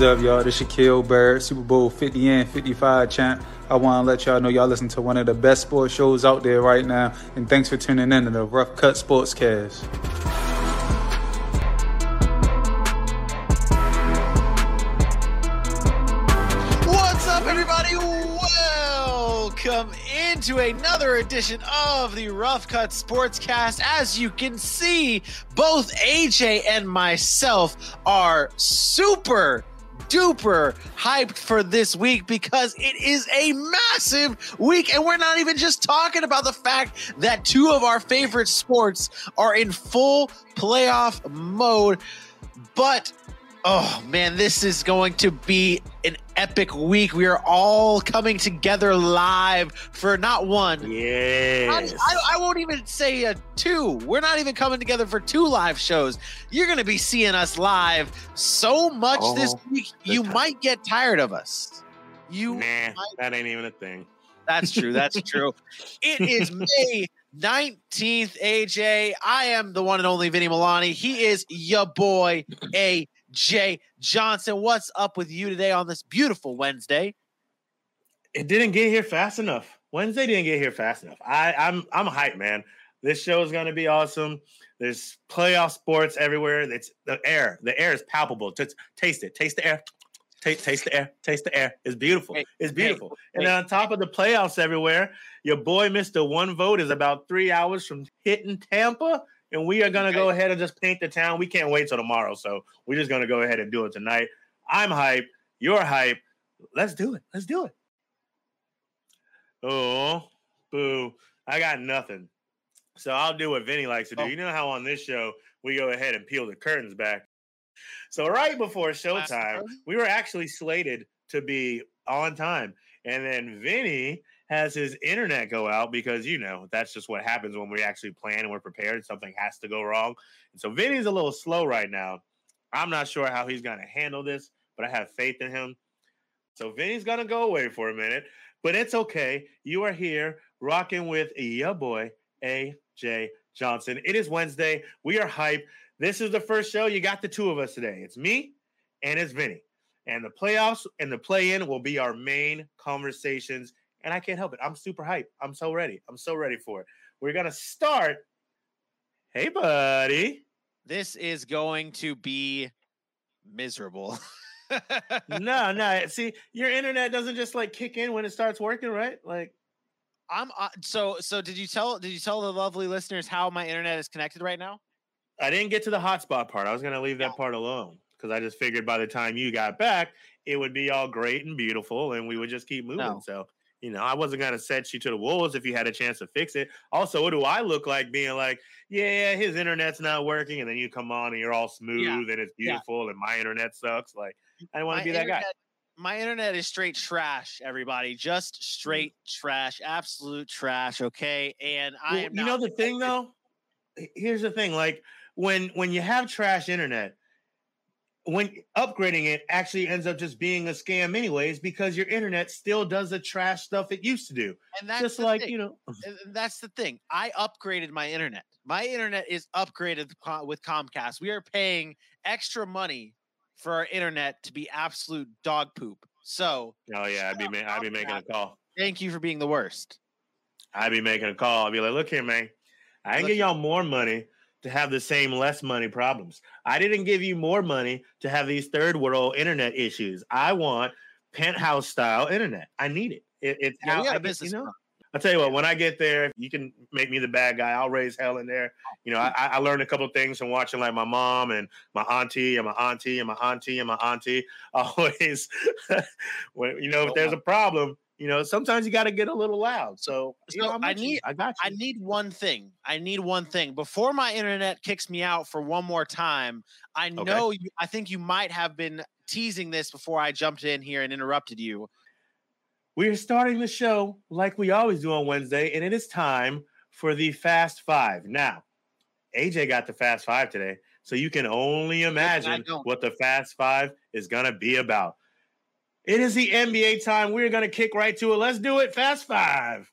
What's up, y'all? This is Shaquil Barrett, Super Bowl 50 and 55 champ. I want to let y'all know y'all listen to one of the best sports shows out there right now. And thanks for tuning in to the Rough Cut Sportscast. What's up, everybody? Welcome into another edition of the Rough Cut Sportscast. As you can see, both AJ and myself are super duper hyped for this week because it is a massive week. And we're not even just talking about the fact that two of our favorite sports are in full playoff mode, but Oh man, this is going to be an epic week. We are all coming together live for not one. Yes. I, I, I won't even say a two. We're not even coming together for two live shows. You're going to be seeing us live so much oh, this Oh, week, you time. might get tired of us. You Nah, might that ain't even a thing. that's true. That's true. It is May 19th, AJ. I am the one and only Vinny Milani. He is your boy, AJ Johnson. What's up with you today on this beautiful Wednesday? It didn't get here fast enough. Wednesday didn't get here fast enough. I, I'm I'm hyped, man. This show is gonna be awesome. There's playoff sports everywhere. It's the air. The air is palpable. Just taste it. Taste the air. Taste, taste the air. Taste the air. It's beautiful. It's beautiful. and on top of the playoffs everywhere, your boy Mr. One Vote is about three hours from hitting Tampa. And we are gonna go ahead and just paint the town. We can't wait till tomorrow. So we're just gonna go ahead and do it tonight. I'm hype. You're hype. Let's do it. Let's do it. Oh, boo. I got nothing. So I'll do what Vinny likes to do. Oh. You know how on this show we go ahead and peel the curtains back. So right before showtime, we were actually slated to be on time. And then Vinny has his internet go out because you know that's just what happens when we actually plan and we're prepared. Something has to go wrong. And so Vinny's a little slow right now. I'm not sure how he's gonna handle this, but I have faith in him. So Vinny's gonna go away for a minute, but it's okay. You are here rocking with your boy AJ Johnson. It is Wednesday. We are hype. This is the first show. You got the two of us today. It's me and it's Vinny. And the playoffs and the play-in will be our main conversations. And I can't help it. I'm super hype. I'm so ready. I'm so ready for it. We're gonna start. Hey, buddy. This is going to be miserable. no, no. See, your internet doesn't just like kick in when it starts working, right? Like, I'm uh, so so. Did you tell did you tell the lovely listeners how my internet is connected right now? I didn't get to the hotspot part. I was gonna leave that part alone because I just figured by the time you got back, it would be all great and beautiful, and we would just keep moving. No. So, you know, I wasn't gonna set you to the wolves if you had a chance to fix it. Also, what do I look like being like, yeah, his internet's not working, and then you come on and you're all smooth and it's Yeah. beautiful, and my internet sucks. Like, I don't want to be that guy. My internet is straight trash, everybody. Just straight trash, absolute trash. Okay, and I Well, am. you know the thing though here's the thing like when when you have trash internet when upgrading it actually ends up just being a scam anyways because your internet still does the trash stuff it used to do and that's just like thing. you know and and that's the thing. I upgraded my internet. My internet is upgraded with Comcast. We are paying extra money for our internet to be absolute dog poop. So oh yeah i'd be ma- i'd be making a call thank you for being the worst. i'd be making a call i'd be like look here man i Look give y'all more money to have the same less money problems i didn't give you more money to have these third world internet issues i want penthouse style internet i need it, it it's Yeah, how we got I a business. you know. I'll tell you what, when I get there, you can make me the bad guy. I'll raise hell in there. You know, I, I learned a couple of things from watching like my mom and my auntie and my auntie and my auntie and my auntie. Always, when you know, if there's a problem, you know, sometimes you got to get a little loud. So, you So know, I with you. need- I got I need one thing. I need one thing before my internet kicks me out for one more time. I know you, I think you might have been teasing this before I jumped in here and interrupted you. We're starting the show like we always do on Wednesday, and it is time for the Fast Five. Now, AJ got the Fast Five today, so you can only imagine what the Fast Five is going to be about. It is the NBA time. We're going to kick right to it. Let's do it. Fast Five.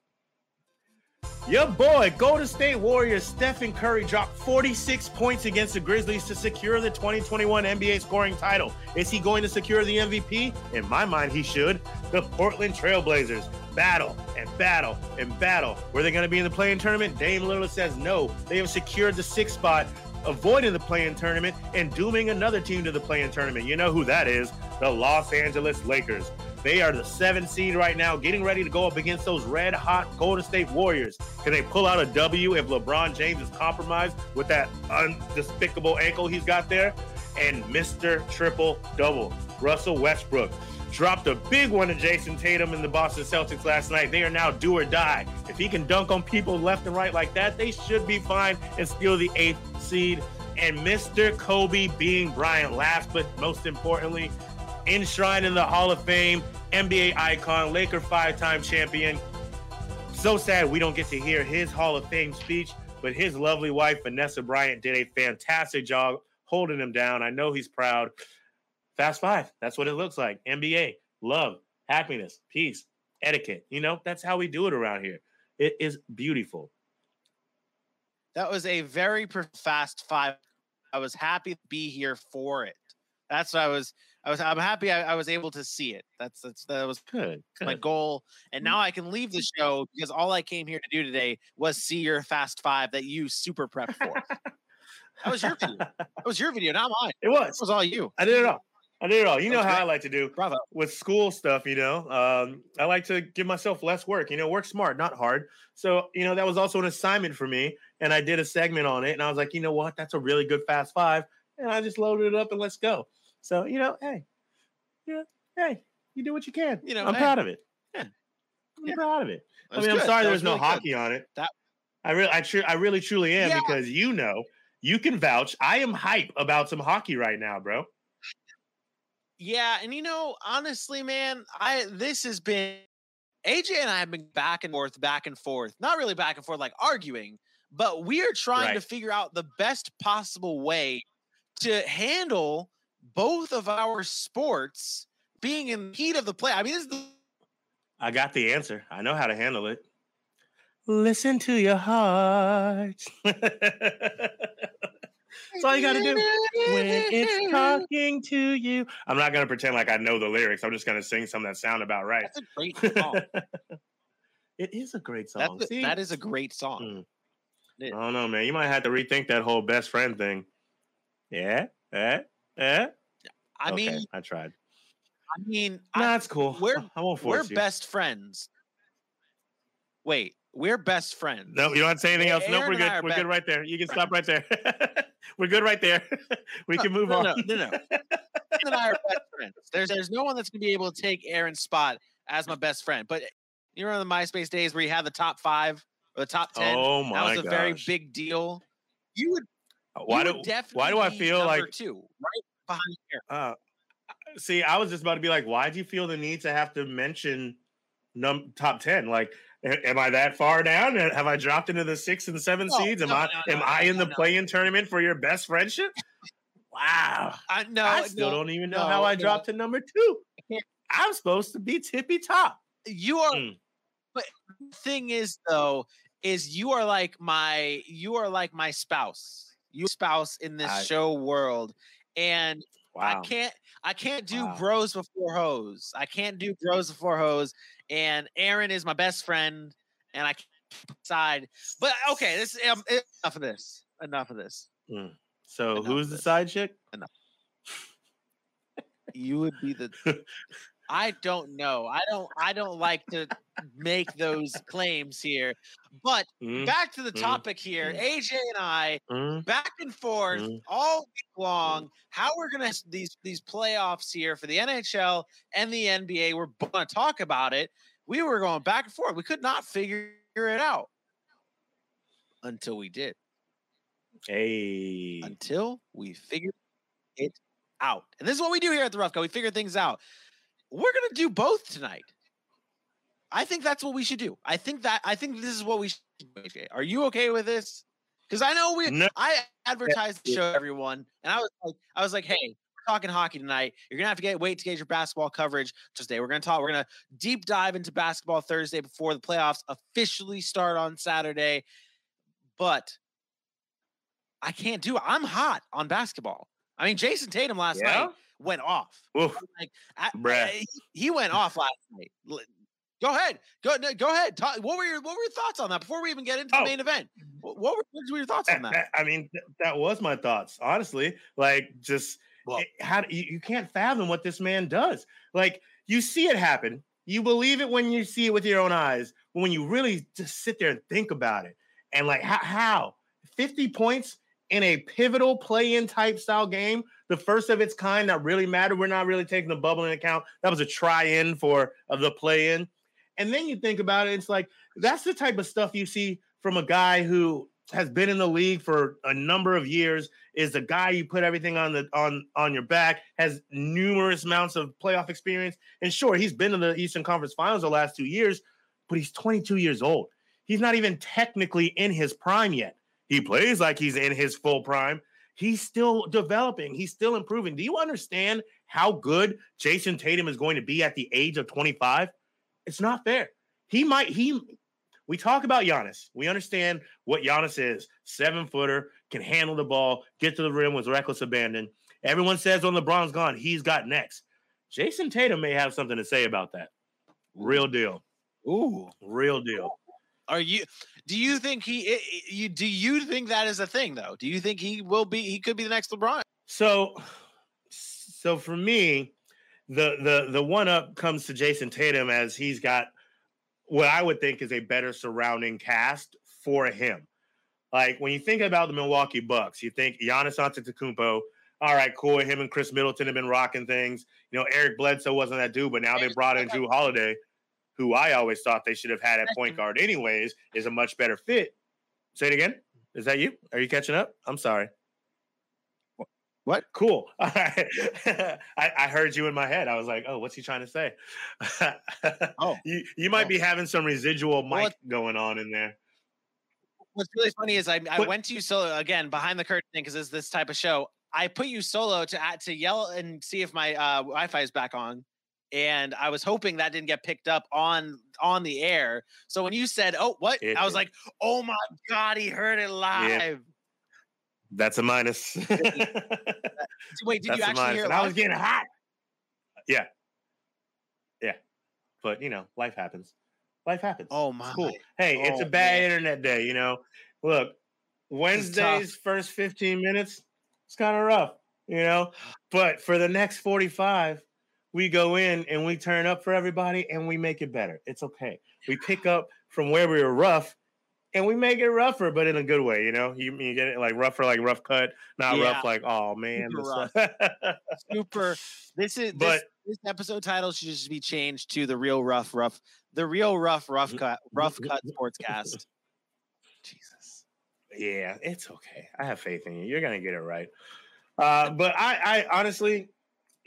Your boy, Golden State Warriors Stephen Curry dropped 46 points against the Grizzlies to secure the 2021 NBA scoring title. Is he going to secure the MVP? In my mind, he should. The Portland Trailblazers battle and battle and battle. Were they going to be in the play-in tournament? Dame Lillard says no. They have secured the sixth spot, avoiding the play-in tournament and dooming another team to the play-in tournament. You know who that is? The Los Angeles Lakers. They are the seventh seed right now, getting ready to go up against those red hot Golden State Warriors. Can they pull out a W if LeBron James is compromised with that undespicable ankle he's got there? And Mr. Triple Double, Russell Westbrook, dropped a big one to Jayson Tatum in the Boston Celtics last night. They are now do or die. If he can dunk on people left and right like that, they should be fine and steal the eighth seed. And Mr. Kobe Bean Bryant, last but most importantly, enshrined in the Hall of Fame, NBA icon, Laker five time champion. So sad we don't get to hear his Hall of Fame speech, but his lovely wife, Vanessa Bryant, did a fantastic job holding him down. I know he's proud. Fast five. That's what it looks like. NBA, love, happiness, peace, etiquette. You know, that's how we do it around here. It is beautiful. That was a very fast five. I was happy to be here for it. That's what I was. I was. I'm happy I, I was able to see it. That's that's that was Good. my goal. And hmm. now I can leave the show because all I came here to do today was see your fast five that you super prepped for. that was your video. That was your video, not mine. It was. was all you. I did it all. I did it all. You know That's how great. I like to do Bravo. with school stuff, you know. Um, I like to give myself less work, you know, work smart, not hard. So, you know, that was also an assignment for me. And I did a segment on it. And I was like, you know what? That's a really good fast five. And I just loaded it up and let's go. So, you know, hey, yeah, hey, you do what you can. You know, I'm hey. proud of it. Yeah. I'm Yeah. proud of it. That I mean, I'm sorry That there's was no really good. hockey on it. That- I really, I, tru- I really, truly am Yeah. because you know, you can vouch. I am hype about some hockey right now, bro. Yeah, and you know, honestly, man, I this has been AJ and I have been back and forth, back and forth. Not really back and forth like arguing, but we are trying to figure out the best possible way to handle both of our sports being in the heat of the play. I mean, this is the I got the answer. I know how to handle it. Listen to your heart. That's all you got to do when it's talking to you. I'm not going to pretend like I know the lyrics. I'm just going to sing some that sound about right. That's a great song. it is a great song. a- that is a great song. I don't know, man. You might have to rethink that whole best friend thing. Yeah? Eh? Eh? I Okay, mean, I tried. I mean, Nah, that's cool. we're- I won't we're you. best friends. Wait, we're best friends. No, you don't have to say anything else. No, Aaron we're good. We're good right there. You can stop right there. we're good right there. we can move no, on. No, no, no. And I are best friends. There's there's no one that's gonna be able to take Aaron's spot as my best friend. But you remember the MySpace days where you had the top five or the top ten? Oh my that was a very big deal. You would, Why you do would definitely why do I feel number like two, right behind Aaron. uh see, I was just about to be like, why do you feel the need to have to mention num top 10? Like am I that far down? Have I dropped into the six and seven No, seeds? Am no, I no, am I in the no. play-in tournament for your best friendship? Wow. I no, I still don't even know no, how I dropped to number two. I'm supposed to be tippy top. You are. Mm. But thing is, though, is you are like my you are like my spouse. You spouse in this I- show world, and Wow. I can't I can't do Wow. bros before hoes. I can't do bros before hoes. And Aaron is my best friend, and I can't decide. But okay, this um, enough of this. Enough of this. So Enough who's the side chick? You would be the. I don't know. I don't. I don't like to make those claims here. But Mm, back to the mm, topic here. mm. AJ and I mm. back and forth Mm. all week long. How we're gonna these these playoffs here for the NHL and the NBA. We're gonna talk about it. We were going back and forth. We could not figure it out until we did. Hey. Until we figured it out. And this is what we do here at the Rough Cut. We figure things out. We're gonna do both tonight. I think that's what we should do. I think that I think this is what we should do. Are you okay with this? Because I know we No. I advertised the show everyone, and I was like, I was like, hey, we're talking hockey tonight. You're gonna have to get wait to get your basketball coverage today. We're gonna talk, we're gonna deep dive into basketball Thursday before the playoffs officially start on Saturday. But I can't do it. I'm hot on basketball. I mean, Jayson Tatum last Yeah? night went off. Oof. Like, I-. I- he- went off last night. Go ahead. Go go ahead. Talk, what were your what were your thoughts on that before we even get into Oh. the main event? Mm. What, what, were, what were your thoughts on eh, that? Eh, I mean, th- that was my thoughts, honestly. Like, just Well- it- how you, you can't fathom what this man does. Like, you see it happen, you believe it when you see it with your own eyes, but when you really just sit there and think about it, and like, how, how? 50 points in a pivotal play-in type style game, the first of its kind that really mattered. We're not really taking the bubble into account. That was a try-in for of the play-in. And then you think about it, it's like that's the type of stuff you see from a guy who has been in the league for a number of years, is a guy you put everything on the on on your back, has numerous amounts of playoff experience. And sure, he's been in the Eastern Conference Finals the last two years, but he's 22 years old. He's not even technically in his prime yet. He plays like he's in his full prime. He's still developing. He's still improving. Do you understand how good Jayson Tatum is going to be at the age of 25? It's not fair. He might he we talk about Giannis. We understand what Giannis is. Seven footer, can handle the ball, get to the rim with reckless abandon. Everyone says when LeBron's gone, he's got next. Jayson Tatum may have something to say about that. Real deal. Ooh, Real deal. Are you? Do you think he? You do you think that is a thing though? Do you think he will be? He could be the next LeBron. So, so for me, the the the one up comes to Jayson Tatum as he's got what I would think is a better surrounding cast for him. Like when you think about the Milwaukee Bucks, you think Giannis Antetokounmpo. All right, cool. Him and Khris Middleton have been rocking things. You know, Eric Bledsoe wasn't that dude, but now they brought in Jrue Holiday, who I always thought they should have had at point guard anyways, is a much better fit. Say it again. Is that you? Are you catching up? I'm sorry. What? Cool. All right. I, I heard you in my head. I was like, oh, what's he trying to say? Oh. You you might Oh. be having some residual mic Well, going on in there. What's really funny is I, I But- went to you solo again behind the curtain because it's this type of show. I put you solo to to yell and see if my uh, Wi-Fi is back on, and I was hoping that didn't get picked up on on the air. So when you said, "Oh, what?" It I was like, "Oh my god, he heard it live." That's a minus. Wait, did That's you actually hear it I was getting hot. Yeah. Yeah. But you know, life happens. Life happens. Oh my! cool. Hey, it's a Oh, bad man. internet day, you know. Look. Wednesday's first 15 minutes, it's kind of rough, you know. But for the next 45, we go in and we turn up for everybody and we make it better. It's okay. We pick up from where we were rough and we make it rougher, but in a good way, you know. You, you get it like rougher, like rough cut, not Yeah. rough like oh man. Super this- Super. This is But- this, this episode title should just be changed to the real rough, rough, the real rough, rough cut, rough cut sportscast. Jesus. Yeah, it's okay. I have faith in you. You're gonna get it right. Uh, but I, I honestly,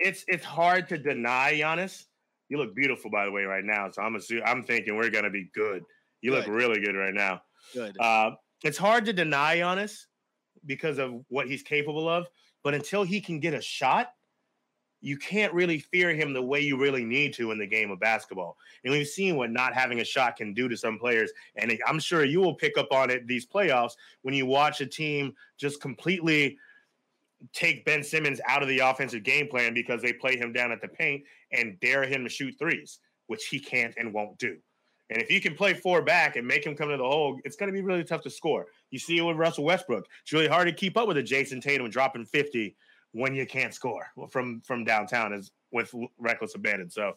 it's it's hard to deny Giannis. You look beautiful, by the way, right now. So I'm assuming, I'm thinking we're gonna be good. You look really good right now. Good. Uh, it's hard to deny Giannis because of what he's capable of. But until he can get a shot, you can't really fear him the way you really need to in the game of basketball. And we've seen what not having a shot can do to some players. And I'm sure you will pick up on it these playoffs when you watch a team just completely take Ben Simmons out of the offensive game plan because they play him down at the paint and dare him to shoot threes, which he can't and won't do. And if you can play four back and make him come to the hole, it's going to be really tough to score. You see it with Russell Westbrook. It's really hard to keep up with a Jayson Tatum dropping 50 when you can't score from from downtown is with reckless abandon. So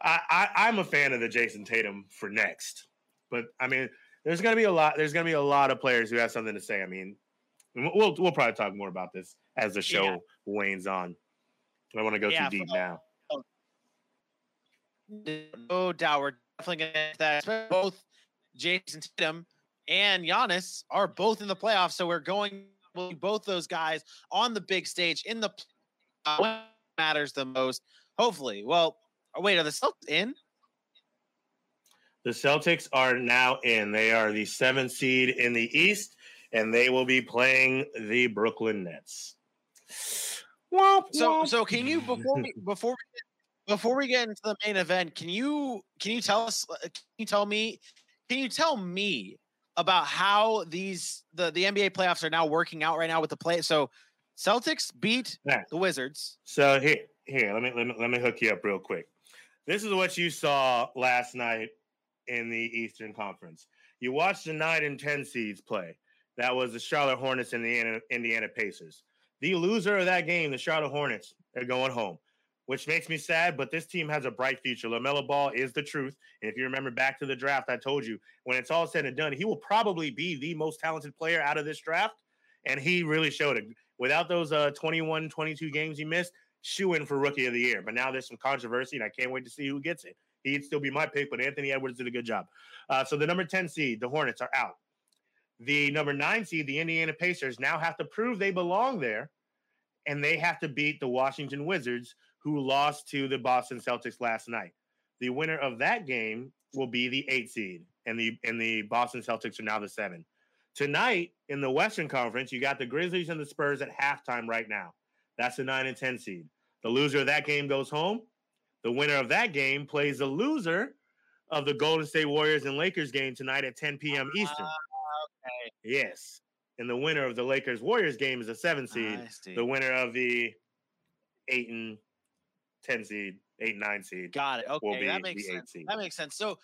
I, I I'm a fan of the Jayson Tatum for next. But I mean, there's gonna be a lot. There's gonna be a lot of players who have something to say. I mean, we'll we'll probably talk more about this as the show Yeah. wanes on. I want to go Yeah, too deep for- now. No doubt, we're definitely going to get that. Both Jayson Tatum and Giannis are both in the playoffs, so we're going both those guys on the big stage in the what matters the most. Hopefully. Well, wait, are the Celtics in? The Celtics are now in. They are the seventh seed in the East, and they will be playing the Brooklyn Nets. So, so can you before we, before we get, before we get into the main event, can you can you tell us? uh, Can you tell me? Can you tell me about how these the the NBA playoffs are now working out right now with the play? So, Celtics beat the Wizards. So here, here, let me let me let me hook you up real quick. This is what you saw last night in the Eastern Conference. You watched the nine and ten seeds play. That was the Charlotte Hornets and the Indiana- Pacers. The loser of that game, the Charlotte Hornets, are going home, which makes me sad. But this team has a bright future. Lamelo Ball is the truth, and if you remember back to the draft, I told you when it's all said and done, he will probably be the most talented player out of this draft, and he really showed it. Without those uh, 21, 22 games he missed, shoe in for rookie of the year. But now there's some controversy, and I can't wait to see who gets it. He'd still be my pick, but Anthony Edwards did a good job. Uh, so the number 10 seed, the Hornets, are out. The number nine seed, the Indiana Pacers, now have to prove they belong there, and they have to beat the Washington Wizards, who lost to the Boston Celtics last night. The winner of that game will be the eight seed, and the and the Boston Celtics are now the seven. Tonight in the Western Conference, you got the Grizzlies and the Spurs at halftime right now. That's the nine and ten seed. The loser of that game goes home. The winner of that game plays the loser of the Golden State Warriors and Lakers game tonight at 10 p.m. Eastern. Yes. And the winner of the Lakers Warriors game is a seven seed. The winner of the eight and ten seed, eight and nine seed. Got it. Okay, that makes sense. That makes sense. So,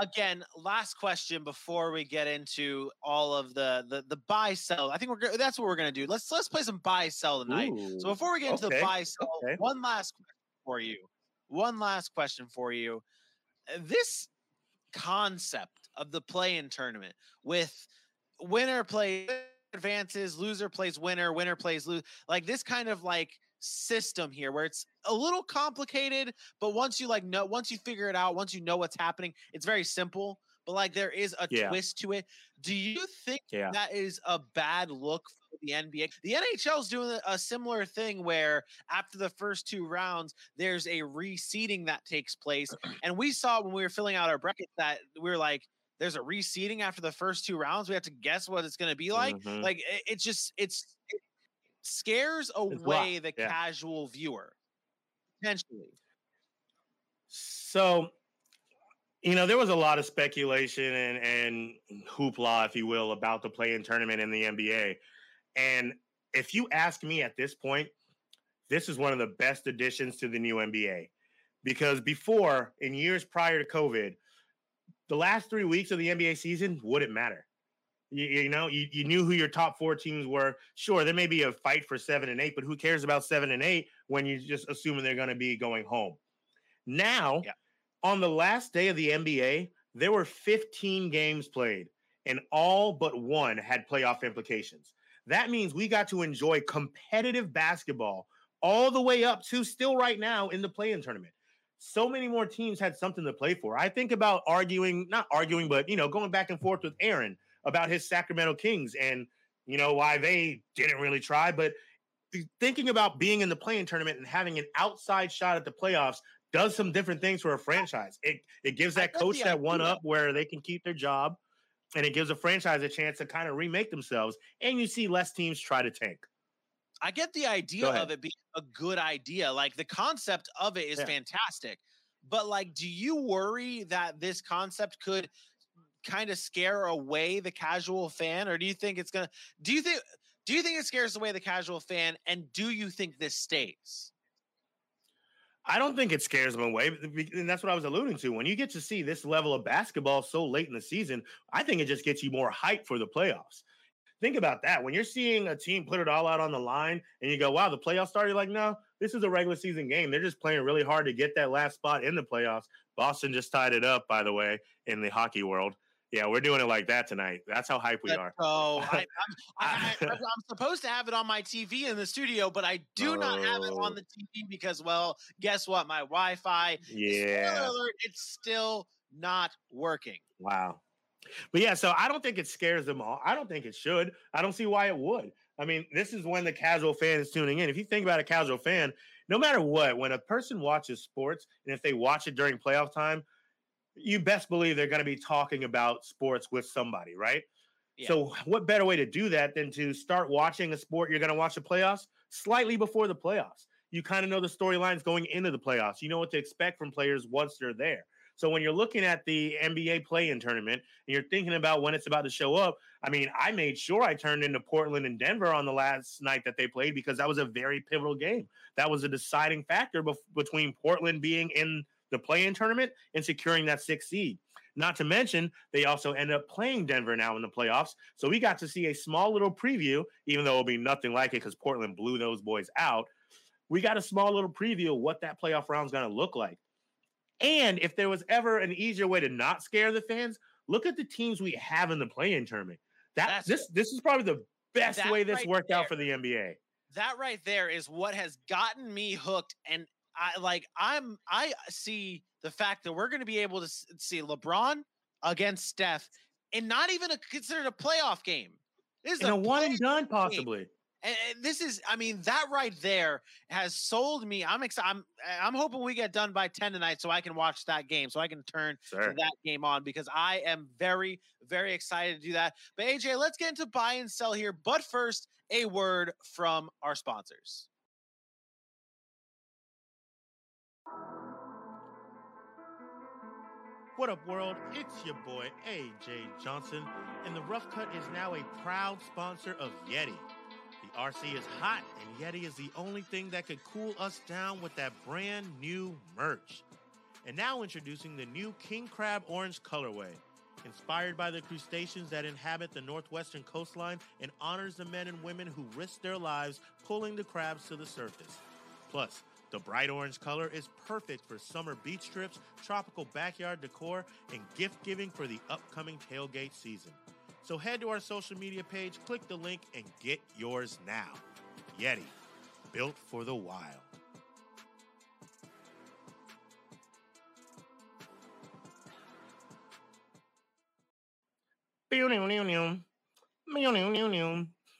again, last question before we get into all of the the the buy sell. I think we're go- that's what we're gonna do. Let's let's play some buy sell tonight. So before we get into okay, the buy sell, okay. one last question for you. One last question for you. This concept of the play-in tournament with winner plays advances, loser plays winner, winner plays lose. Like this kind of like system here where it's a little complicated, but once you like know, once you figure it out, once you know what's happening, it's very simple. But like there is a Yeah. twist to it. Do you think Yeah. that is a bad look for the NBA? The NHL is doing a similar thing where after the first two rounds, there's a reseeding that takes place. And we saw when we were filling out our bracket that we were like, there's a reseeding after the first two rounds. We have to guess what it's going to be like. Mhm. Like it, it's just it's it scares away the yeah. casual viewer potentially. So, you know, there was a lot of speculation and, and hoopla, if you will, about the play in tournament in the NBA. And if you ask me at this point, this is one of the best additions to the new NBA. Because before, in years prior to COVID, the last three weeks of the NBA season wouldn't matter. You, you know, you, you knew who your top four teams were. Sure, there may be a fight for seven and eight, but who cares about seven and eight when you're just assuming they're going to be going home? Now, Yeah. on the last day of the NBA, there were 15 games played, and all but one had playoff implications. That means we got to enjoy competitive basketball all the way up to still right now in the play-in tournament. So many more teams had something to play for. I think about arguing, not arguing, but you know, going back and forth with Aaron about his Sacramento Kings and you know why they didn't really try, but thinking about being in the play-in tournament and having an outside shot at the playoffs does some different things for a franchise. It it gives that coach that one up where they can keep their job, and it gives a franchise a chance to kind of remake themselves. And you see less teams try to tank. I get the idea of it being a good idea. Like the concept of it is Yeah. fantastic. But like, do you worry that this concept could kind of scare away the casual fan? Or do you think it's gonna do you think do you think it scares away the casual fan? And do you think this stays? I don't think it scares them away, and that's what I was alluding to. When you get to see this level of basketball so late in the season, I think it just gets you more hype for the playoffs. Think about that. When you're seeing a team put it all out on the line and you go, wow, the playoffs started, You're like, no, this is a regular season game. They're just playing really hard to get that last spot in the playoffs. Boston just tied it up, by the way, in the hockey world. Yeah, we're doing it like that tonight. That's how hype we are. go. Oh, I, I'm, I, I, I'm supposed to have it on my TV in the studio, but I do not have it on Oh. the TV because, well, guess what? My Wi-Fi Yeah. Spoiler alert, it's still not working. Wow. But yeah, so I don't think it scares them all. I don't think it should. I don't see why it would. I mean, this is when the casual fan is tuning in. If you think about a casual fan, no matter what, when a person watches sports and if they watch it during playoff time, you best believe they're going to be talking about sports with somebody, right? Yeah. So, what better way to do that than to start watching a sport you're going to watch the playoffs slightly before the playoffs? You kind of know the storylines going into the playoffs. You know what to expect from players once they're there. So when you're looking at the NBA play-in tournament and you're thinking about when it's about to show up, I mean, I made sure I turned into Portland and Denver on the last night that they played because that was a very pivotal game. That was a deciding factor bef- between Portland being in the play-in tournament and securing that sixth seed. Not to mention, they also end up playing Denver now in the playoffs. So we got to see a small little preview, even though it'll be nothing like it because Portland blew those boys out. We got a small little preview of what that playoff round is going to look like. And if there was ever an easier way to not scare the fans, look at the teams we have in the play-in tournament. That That's this this is probably the best That way this right worked there. out for the NBA. that right there is what has gotten me hooked and i like i'm i see the fact that we're going to be able to see lebron against steph and not even a, considered a playoff game this is And a one and done, possibly. And, and this is i mean that right there has sold me i'm excited i'm i'm hoping we get done by 10 tonight so i can watch that game so i can turn Sir. that game on because I am very, very excited to do that. But AJ, let's get into buy and sell here. But first, a word from our sponsors. What up, world? It's your boy AJ Johnson, and the Rough Cut is now a proud sponsor of Yeti. RC is hot, and Yeti is the only thing that could cool us down with that brand new merch. And now introducing the new King Crab Orange colorway. Inspired by the crustaceans that inhabit the northwestern coastline and honors the men and women who risk their lives pulling the crabs to the surface. Plus, the bright orange color is perfect for summer beach trips, tropical backyard decor, and gift giving for the upcoming tailgate season. So head to our social media page, click the link, and get yours now. Yeti, built for the wild.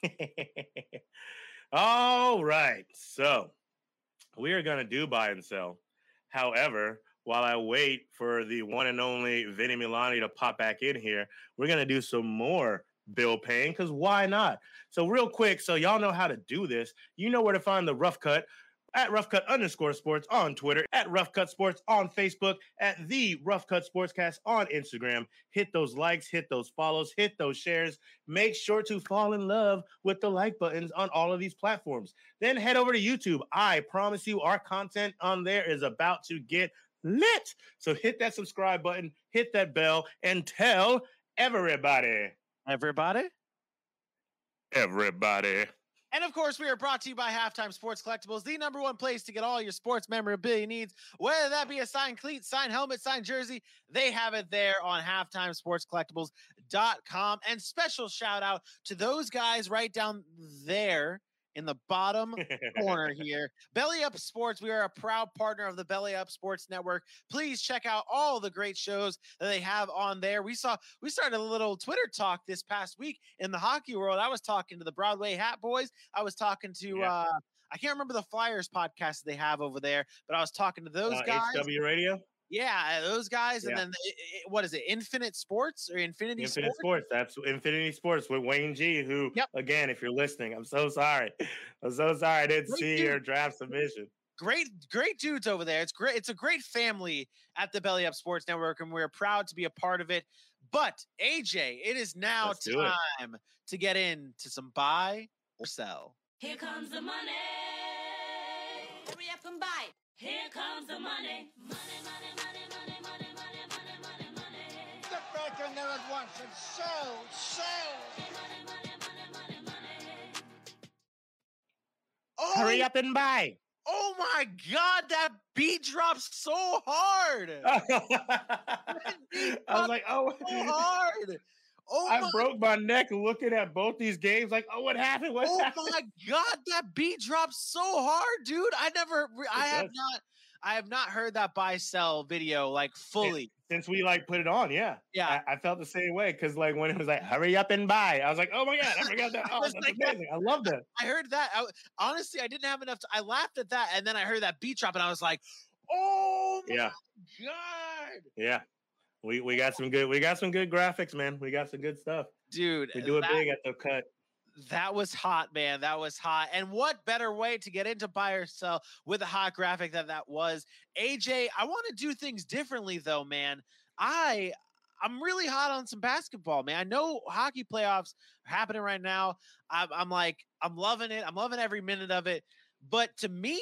All right. So we are going to do buy and sell. However, while I wait for the one and only Vinny Milani to pop back in here, we're going to do some more bill paying because why not? So, real quick, so y'all know how to do this. You know where to find the rough cut at rough cut underscore sports on Twitter, at rough cut sports on Facebook, at the rough cut sportscast on Instagram. Hit those likes, hit those follows, hit those shares. Make sure to fall in love with the like buttons on all of these platforms. Then head over to YouTube. I promise you, our content on there is about to get lit. So hit that subscribe button, hit that bell, and tell everybody. Everybody. Everybody. And of course, we are brought to you by Halftime Sports Collectibles, the number one place to get all your sports memorabilia needs, whether that be a signed cleat, signed helmet, signed jersey. They have it there on halftimesportscollectibles.com. And special shout out to those guys right down there in the bottom corner here. Belly Up Sports, we are a proud partner of the Belly Up Sports Network. Please check out all the great shows that they have on there. We saw we started a little Twitter talk this past week in the hockey world. I was talking to the Broadway Hat Boys. I was talking to Yeah. uh I can't remember the Flyers podcast they have over there, but I was talking to those Uh, guys. HW Radio, Yeah, uh, those guys, and then i- i- what is it? Infinite Sports or Infinity sports? Infinite Sports? Sports. That's Infinity Sports with Wayne G. Who, Yep. again, if you're listening, I'm so sorry. I'm so sorry I didn't Great see dude. your draft submission. great great dudes over there it's great it's a great family at the belly up sports network and we're proud to be a part of it but aj it is now Let's time to get into some buy or sell Here comes the money. Hurry up and buy. Here comes the money. Money, money, money, money, money, money, money, money, money. Get back on there at once and sell, sell. Oh Hurry up and buy. oh my god that beat drops so hard I was like, oh, so hard oh I my broke my neck looking at both these games. Like, oh, what happened? What oh happened? my god, that beat drops so hard, dude. I never, re- I It have not, I have not heard that buy sell video like fully. Since we like put it on, yeah, Yeah. I, I felt the same way because like when it was like hurry up and buy, I was like, oh my god, I forgot that. Oh, that's like, amazing. I love that. I heard that. I, honestly, I didn't have enough. To, I laughed at that, and then I heard that beat drop, and I was like, "Oh my Yeah, god, yeah. We we got some good we got some good graphics, man. We got some good stuff. dude!" We do it that, big at the cut. That was hot, man. That was hot. And what better way to get into buy or sell with a hot graphic than that was? AJ, I want to do things differently, though, man. I I'm really hot on some basketball, man. I know hockey playoffs are happening right now. I'm, I'm like, I'm loving it. I'm loving every minute of it. But to me,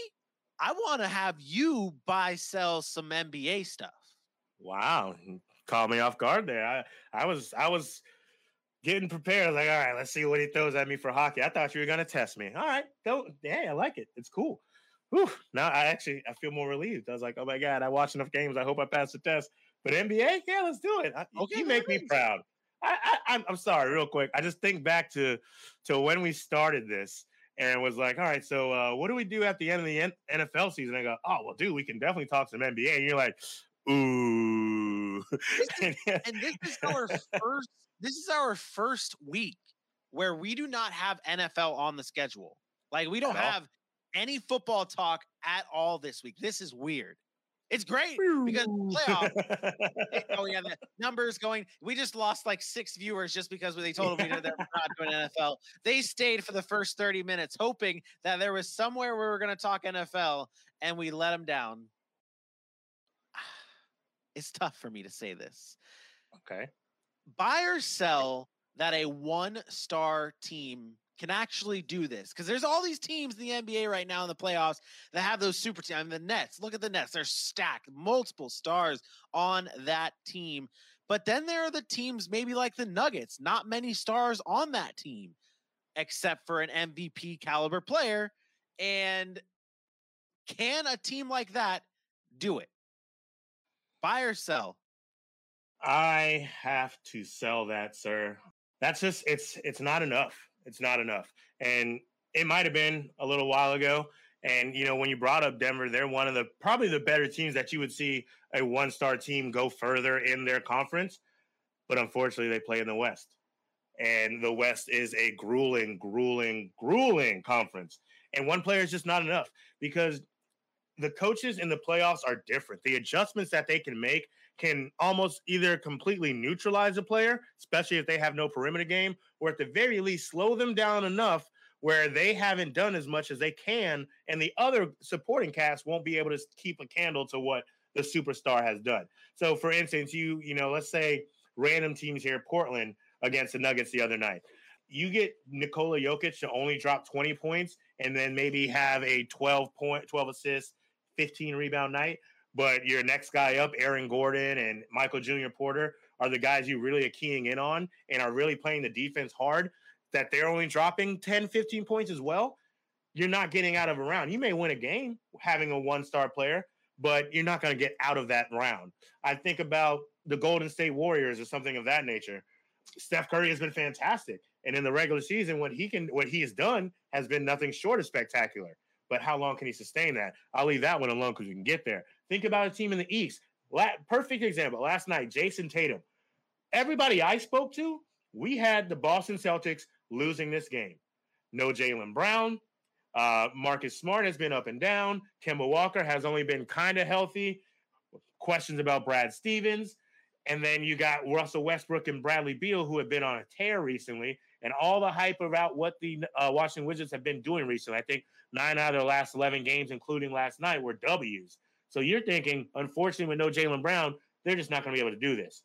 I want to have you buy sell some NBA stuff. Wow, caught me off guard there. I I was I was getting prepared. Like, all right, let's see what he throws at me for hockey. I thought you were gonna test me. All right, go. Hey, I like it. It's cool. Whew. Now I actually I feel more relieved. I was like, oh my god, I watched enough games. I hope I passed the test. But NBA, yeah, let's do it. I, Okay, you make me proud. I, I I'm I'm sorry, real quick. I just think back to to when we started this and was like, all right, so uh, what do we do at the end of the NFL season? I go, oh well, dude, we can definitely talk some NBA. And you're like, ooh. and this is our first this is our first week where we do not have NFL on the schedule. Like we don't have any football talk at all this week. This is weird. It's great because playoff. oh yeah, the numbers going. We just lost like six viewers just because they told them we did we're not doing NFL. They stayed for the first 30 minutes, hoping that there was somewhere we were going to talk NFL, and we let them down. It's tough for me to say this okay. buy or sell that a one star team can actually do this because there's all these teams in the NBA right now in the playoffs that have those super teams. I mean, the Nets, look at the Nets, they're stacked, multiple stars on that team. But then there are the teams, maybe like the Nuggets, not many stars on that team, except for an MVP caliber player. And can a team like that do it? Buy or sell? I have to sell that, sir. That's just it's it's not enough. It's not enough. And it might have been a little while ago. And you know, when you brought up Denver, they're one of the probably the better teams that you would see a one-star team go further in their conference. But unfortunately, they play in the West. And the West is a grueling, grueling, grueling conference. And one player is just not enough because the coaches in the playoffs are different. The adjustments that they can make can almost either completely neutralize a player, especially if they have no perimeter game, or at the very least slow them down enough where they haven't done as much as they can, and the other supporting cast won't be able to keep a candle to what the superstar has done. So, for instance, you you know, let's say random teams here, Portland against the Nuggets the other night. You get Nikola Jokic to only drop 20 points and then maybe have a 12 point, 12 assists, 15 rebound night but your next guy up, Aaron Gordon and Michael Jr. Porter, are the guys you really are keying in on and are really playing the defense hard, that they're only dropping 10, 15 points as well, you're not getting out of a round. You may win a game having a one star player, but you're not going to get out of that round. I think about the Golden State Warriors or something of that nature. Steph Curry has been fantastic. And in the regular season, what he can what he has done has been nothing short of spectacular. But how long can he sustain that? I'll leave that one alone because we can get there. Think about a team in the East. La- perfect example. Last night, Jayson Tatum. Everybody I spoke to, we had the Boston Celtics losing this game. No Jaylen Brown. Uh, Marcus Smart has been up and down. Kemba Walker has only been kind of healthy. Questions about Brad Stevens. And then you got Russell Westbrook and Bradley Beal, who have been on a tear recently, and all the hype about what the uh, Washington Wizards have been doing recently. I think nine out of their last 11 games, including last night, were W's. So you're thinking, unfortunately, with no Jaylen Brown, they're just not going to be able to do this.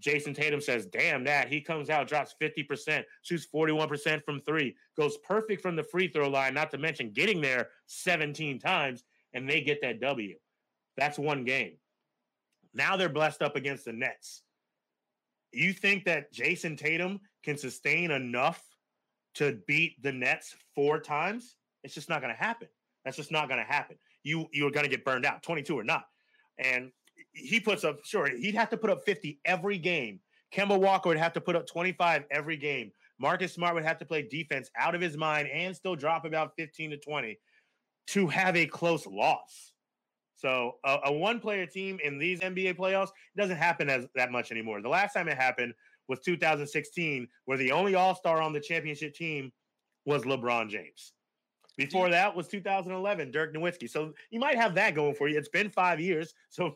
Jayson Tatum says, damn that. He comes out, drops 50%, shoots 41% from three, goes perfect from the free throw line, not to mention getting there 17 times, and they get that W. That's one game. Now they're blessed up against the Nets. You think that Jayson Tatum can sustain enough to beat the Nets four times? It's just not going to happen. That's just not going to happen. You you're going to get burned out, 22 or not. And he puts up sure he'd have to put up 50 every game. Kemba Walker would have to put up 25 every game. Marcus Smart would have to play defense out of his mind and still drop about 15 to 20 to have a close loss. So a, a one player team in these NBA playoffs doesn't happen as that much anymore. The last time it happened was 2016, where the only All Star on the championship team was LeBron James. Before that was 2011, Dirk Nowitzki. So you might have that going for you. It's been five years, so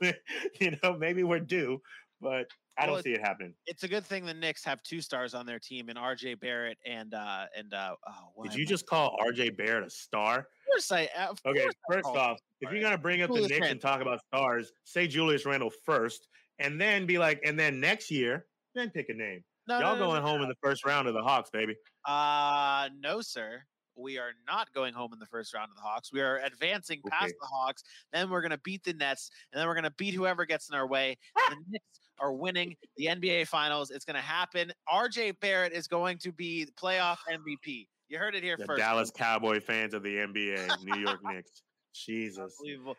you know maybe we're due, but I Well, don't see it happening. It's a good thing the Knicks have two stars on their team, and RJ Barrett and uh and uh oh, Did you just call RJ Barrett a star? Of course I. Of Okay, course first called off, if you're gonna bring up the Julius Knicks and talk about stars, say Julius Randle first, and then be like, and then next year, then pick a name. no, Y'all no, no, going home in the first round of the Hawks, baby. Uh no, sir. We are not going home in the first round of the Hawks. We are advancing past Okay. the Hawks. Then we're going to beat the Nets, and then we're going to beat whoever gets in our way. the Knicks are winning the NBA Finals. It's going to happen. RJ Barrett is going to be playoff MVP. You heard it here The first. Dallas Cowboy fans of the NBA, New York Knicks. Jesus. Unbelievable.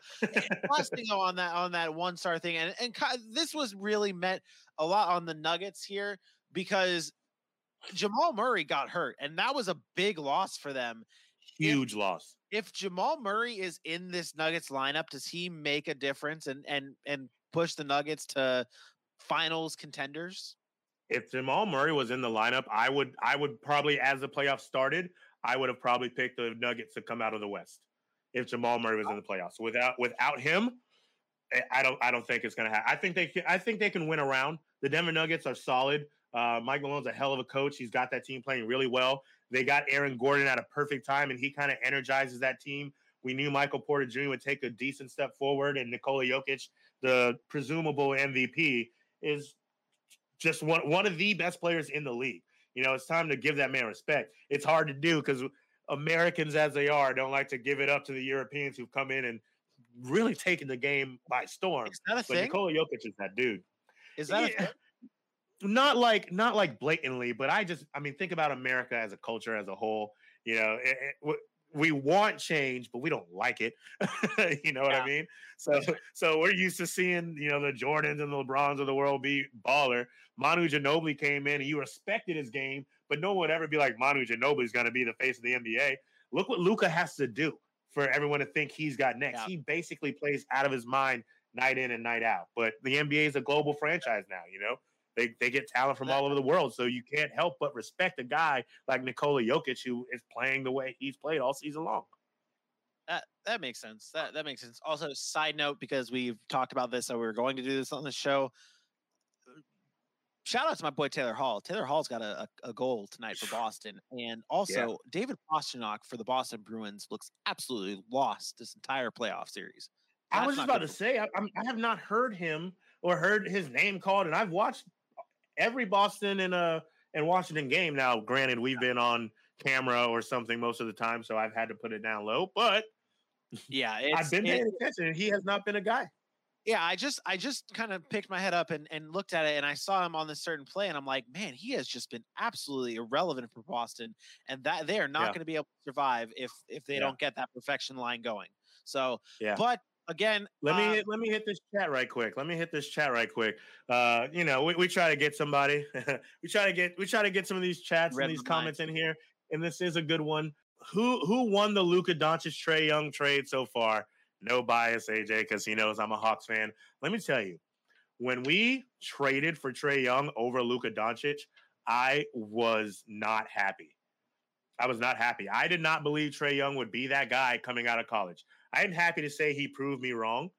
Last thing though on that on that one star thing, and and this was really meant a lot on the Nuggets here because Jamal Murray got hurt, and that was a big loss for them. Huge loss. If Jamal Murray is in this Nuggets lineup, does he make a difference and and and push the Nuggets to finals contenders? If Jamal Murray was in the lineup, I would I would probably, as the playoffs started, I would have probably picked the Nuggets to come out of the West. If Jamal Murray was in the playoffs, without without him, I- don't I don't think it's gonna happen. I think they can, I think they can win around. The Denver Nuggets are solid. Uh, Mike Malone's a hell of a coach. He's got that team playing really well. They got Aaron Gordon at a perfect time, and he kind of energizes that team. We knew Michael Porter Jr. would take a decent step forward, and Nikola Jokic, the presumable MVP, is just one one of the best players in the league. You know, it's time to give that man respect. It's hard to do because Americans, as they are, don't like to give it up to the Europeans who've come in and really taken the game by storm. Is that a But thing? Nikola Jokic is that dude. Is that a thing? not like not like blatantly, but I just I mean think about America as a culture as a whole. You know, it, it- we want change, but we don't like it. you know what I mean? So so we're used to seeing you know the Jordans and the LeBrons of the world be baller. Manu Ginobili came in and you respected his game, but no one would ever be like Manu Ginobili is going to be the face of the NBA. Look what Luka has to do for everyone to think he's got next. Yeah. He basically plays out of his mind night in and night out. But the NBA is a global franchise now. You know they they get talent from all over the world, so you can't help but respect a guy like Nikola Jokic who is playing the way he's played all season long. That that makes sense. That that makes sense. Also, side note because we've talked about this, so we were going to do this on the show. Shout out to my boy Taylor Hall. Taylor Hall's got a, a, goal tonight for Boston, and also David Pastrnak for the Boston Bruins looks absolutely lost this entire playoff series. I was just about to say I, I'm, have not heard him or heard his name called, and I've watched every Boston and uh and Washington game. Now, granted, we've been on camera or something most of the time, so I've had to put it down low. But Yeah, I've been paying attention, he has not been a guy. Yeah i just i just kind of picked my head up and, and looked at it and i saw him on this certain play and i'm like man he has just been absolutely irrelevant for boston and that they are not Yeah. going to be able to survive if if they Yeah. don't get that perfection line going so Yeah. but again Let me uh, hit, let me hit this chat right quick. Let me hit this chat right quick. Uh, you know, we, we try to get somebody. we try to get we try to get some of these chats and these the mind. comments in here, and this is a good one. Who who won the Luka Doncic Trae Young trade so far? No bias, AJ, because he knows I'm a Hawks fan. Let me tell you, when we traded for Trae Young over Luka Doncic, I was not happy. I was not happy. I did not believe Trae Young would be that guy coming out of college. I'm happy to say he proved me wrong.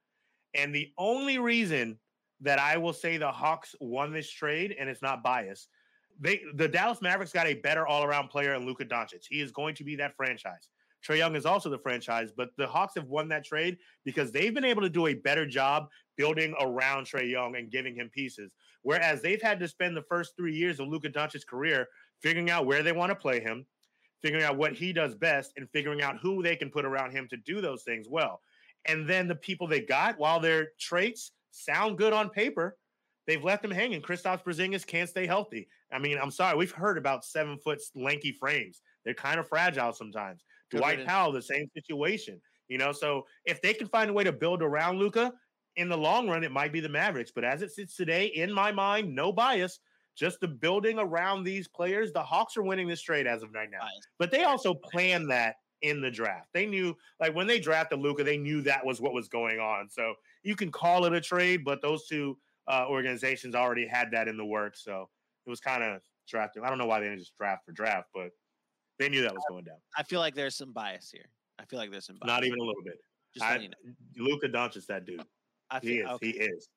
And the only reason that I will say the Hawks won this trade, and it's not bias, they the Dallas Mavericks got a better all-around player in Luka Doncic. He is going to be that franchise. Trae Young is also the franchise, but the Hawks have won that trade because they've been able to do a better job building around Trae Young and giving him pieces. Whereas they've had to spend the first three years of Luka Doncic's career figuring out where they want to play him, figuring out what he does best, and figuring out who they can put around him to do those things well. And then the people they got, while their traits sound good on paper, they've left them hanging. Kristaps Porzingis can't stay healthy. I mean, I'm sorry, we've heard about seven foot lanky frames. They're kind of fragile sometimes. Dwight riddance. Powell, the same situation. You know, so if they can find a way to build around Luka in the long run, it might be the Mavericks. But as it sits today, in my mind, no bias, just the building around these players, the Hawks are winning this trade as of right now. But they also plan that in the draft. They knew, like when they drafted Luka, they knew that was what was going on. So you can call it a trade, but those two uh, organizations already had that in the works. So it was kind of drafting. I don't know why they didn't just draft for draft, but they knew that was going down. I feel like there's some bias here. I feel like there's some bias. Not even a little bit. Just I, letting you know. Luka Doncic's that dude. I He is. okay. He is.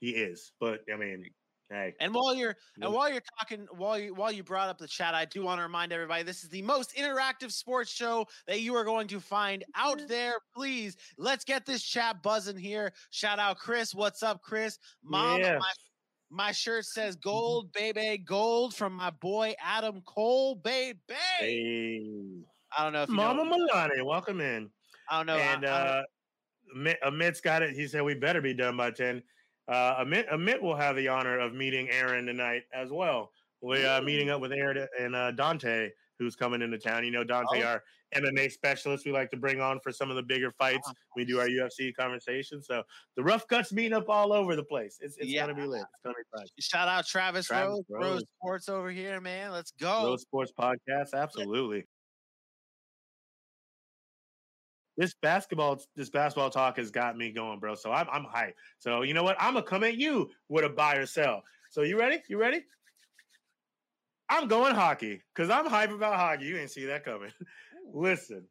He is. But I mean, hey, And while you're and while you're talking, while you while you brought up the chat, I do want to remind everybody this is the most interactive sports show that you are going to find out there. Please let's get this chat buzzing here. Shout out Chris. What's up, Chris? Mom, Yeah. my, my shirt says gold, baby, gold from my boy Adam Cole, baby. hey. I don't know if you Mama know, Milani, welcome in. I don't know. and I- uh, Amit, Amit's got it. He said we better be done by ten. Uh, Amit, Amit will have the honor of meeting Aaron tonight as well. We're uh, meeting up with Aaron and uh, Dante, who's coming into town. You know, Dante, Oh. our MMA specialist, we like to bring on for some of the bigger fights. Oh, We do our UFC conversations. So the rough cuts meeting up all over the place. It's, it's Yeah. gonna be lit. It's gonna be fun. shout out Travis, Travis Rose, Rose Rose. Sports over here, man. Let's go. Road Sports Podcast, absolutely. This basketball, this basketball talk has got me going, bro. So I'm, I'm hyped. So you know what? I'm gonna come at you with a buy or sell. So you ready? You ready? I'm going hockey because I'm hype about hockey. You ain't see that coming. Listen,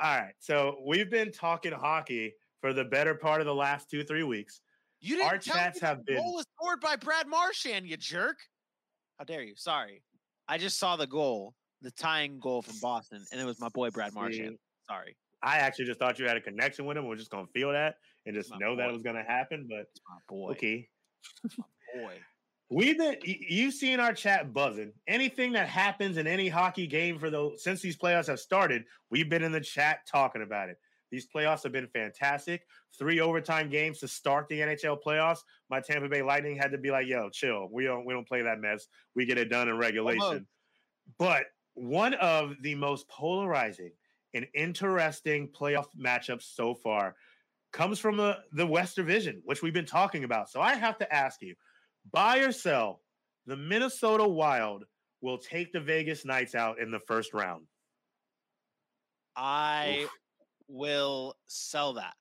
all right. So we've been talking hockey for the better part of the last two, three weeks. You didn't Our tell chats me have been- goal was scored by Brad Marchand, you jerk. How dare you? Sorry. I just saw the goal, the tying goal from Boston, and it was my boy Brad Marchand. Sorry. I actually just thought you had a connection with him. We're just gonna feel that and just know that it was gonna happen. But boy. okay. Boy. We've been you've seen our chat buzzing. Anything that happens in any hockey game for the since these playoffs have started, we've been in the chat talking about it. These playoffs have been fantastic. Three overtime games to start the NHL playoffs. My Tampa Bay Lightning had to be like, "Yo, chill. We don't we don't play that mess. We get it done in regulation." But one of the most polarizing and interesting playoff matchups so far comes from the, the West Division, which we've been talking about. So I have to ask you, buy or sell, the Minnesota Wild will take the Vegas Knights out in the first round. I Oof. will sell that.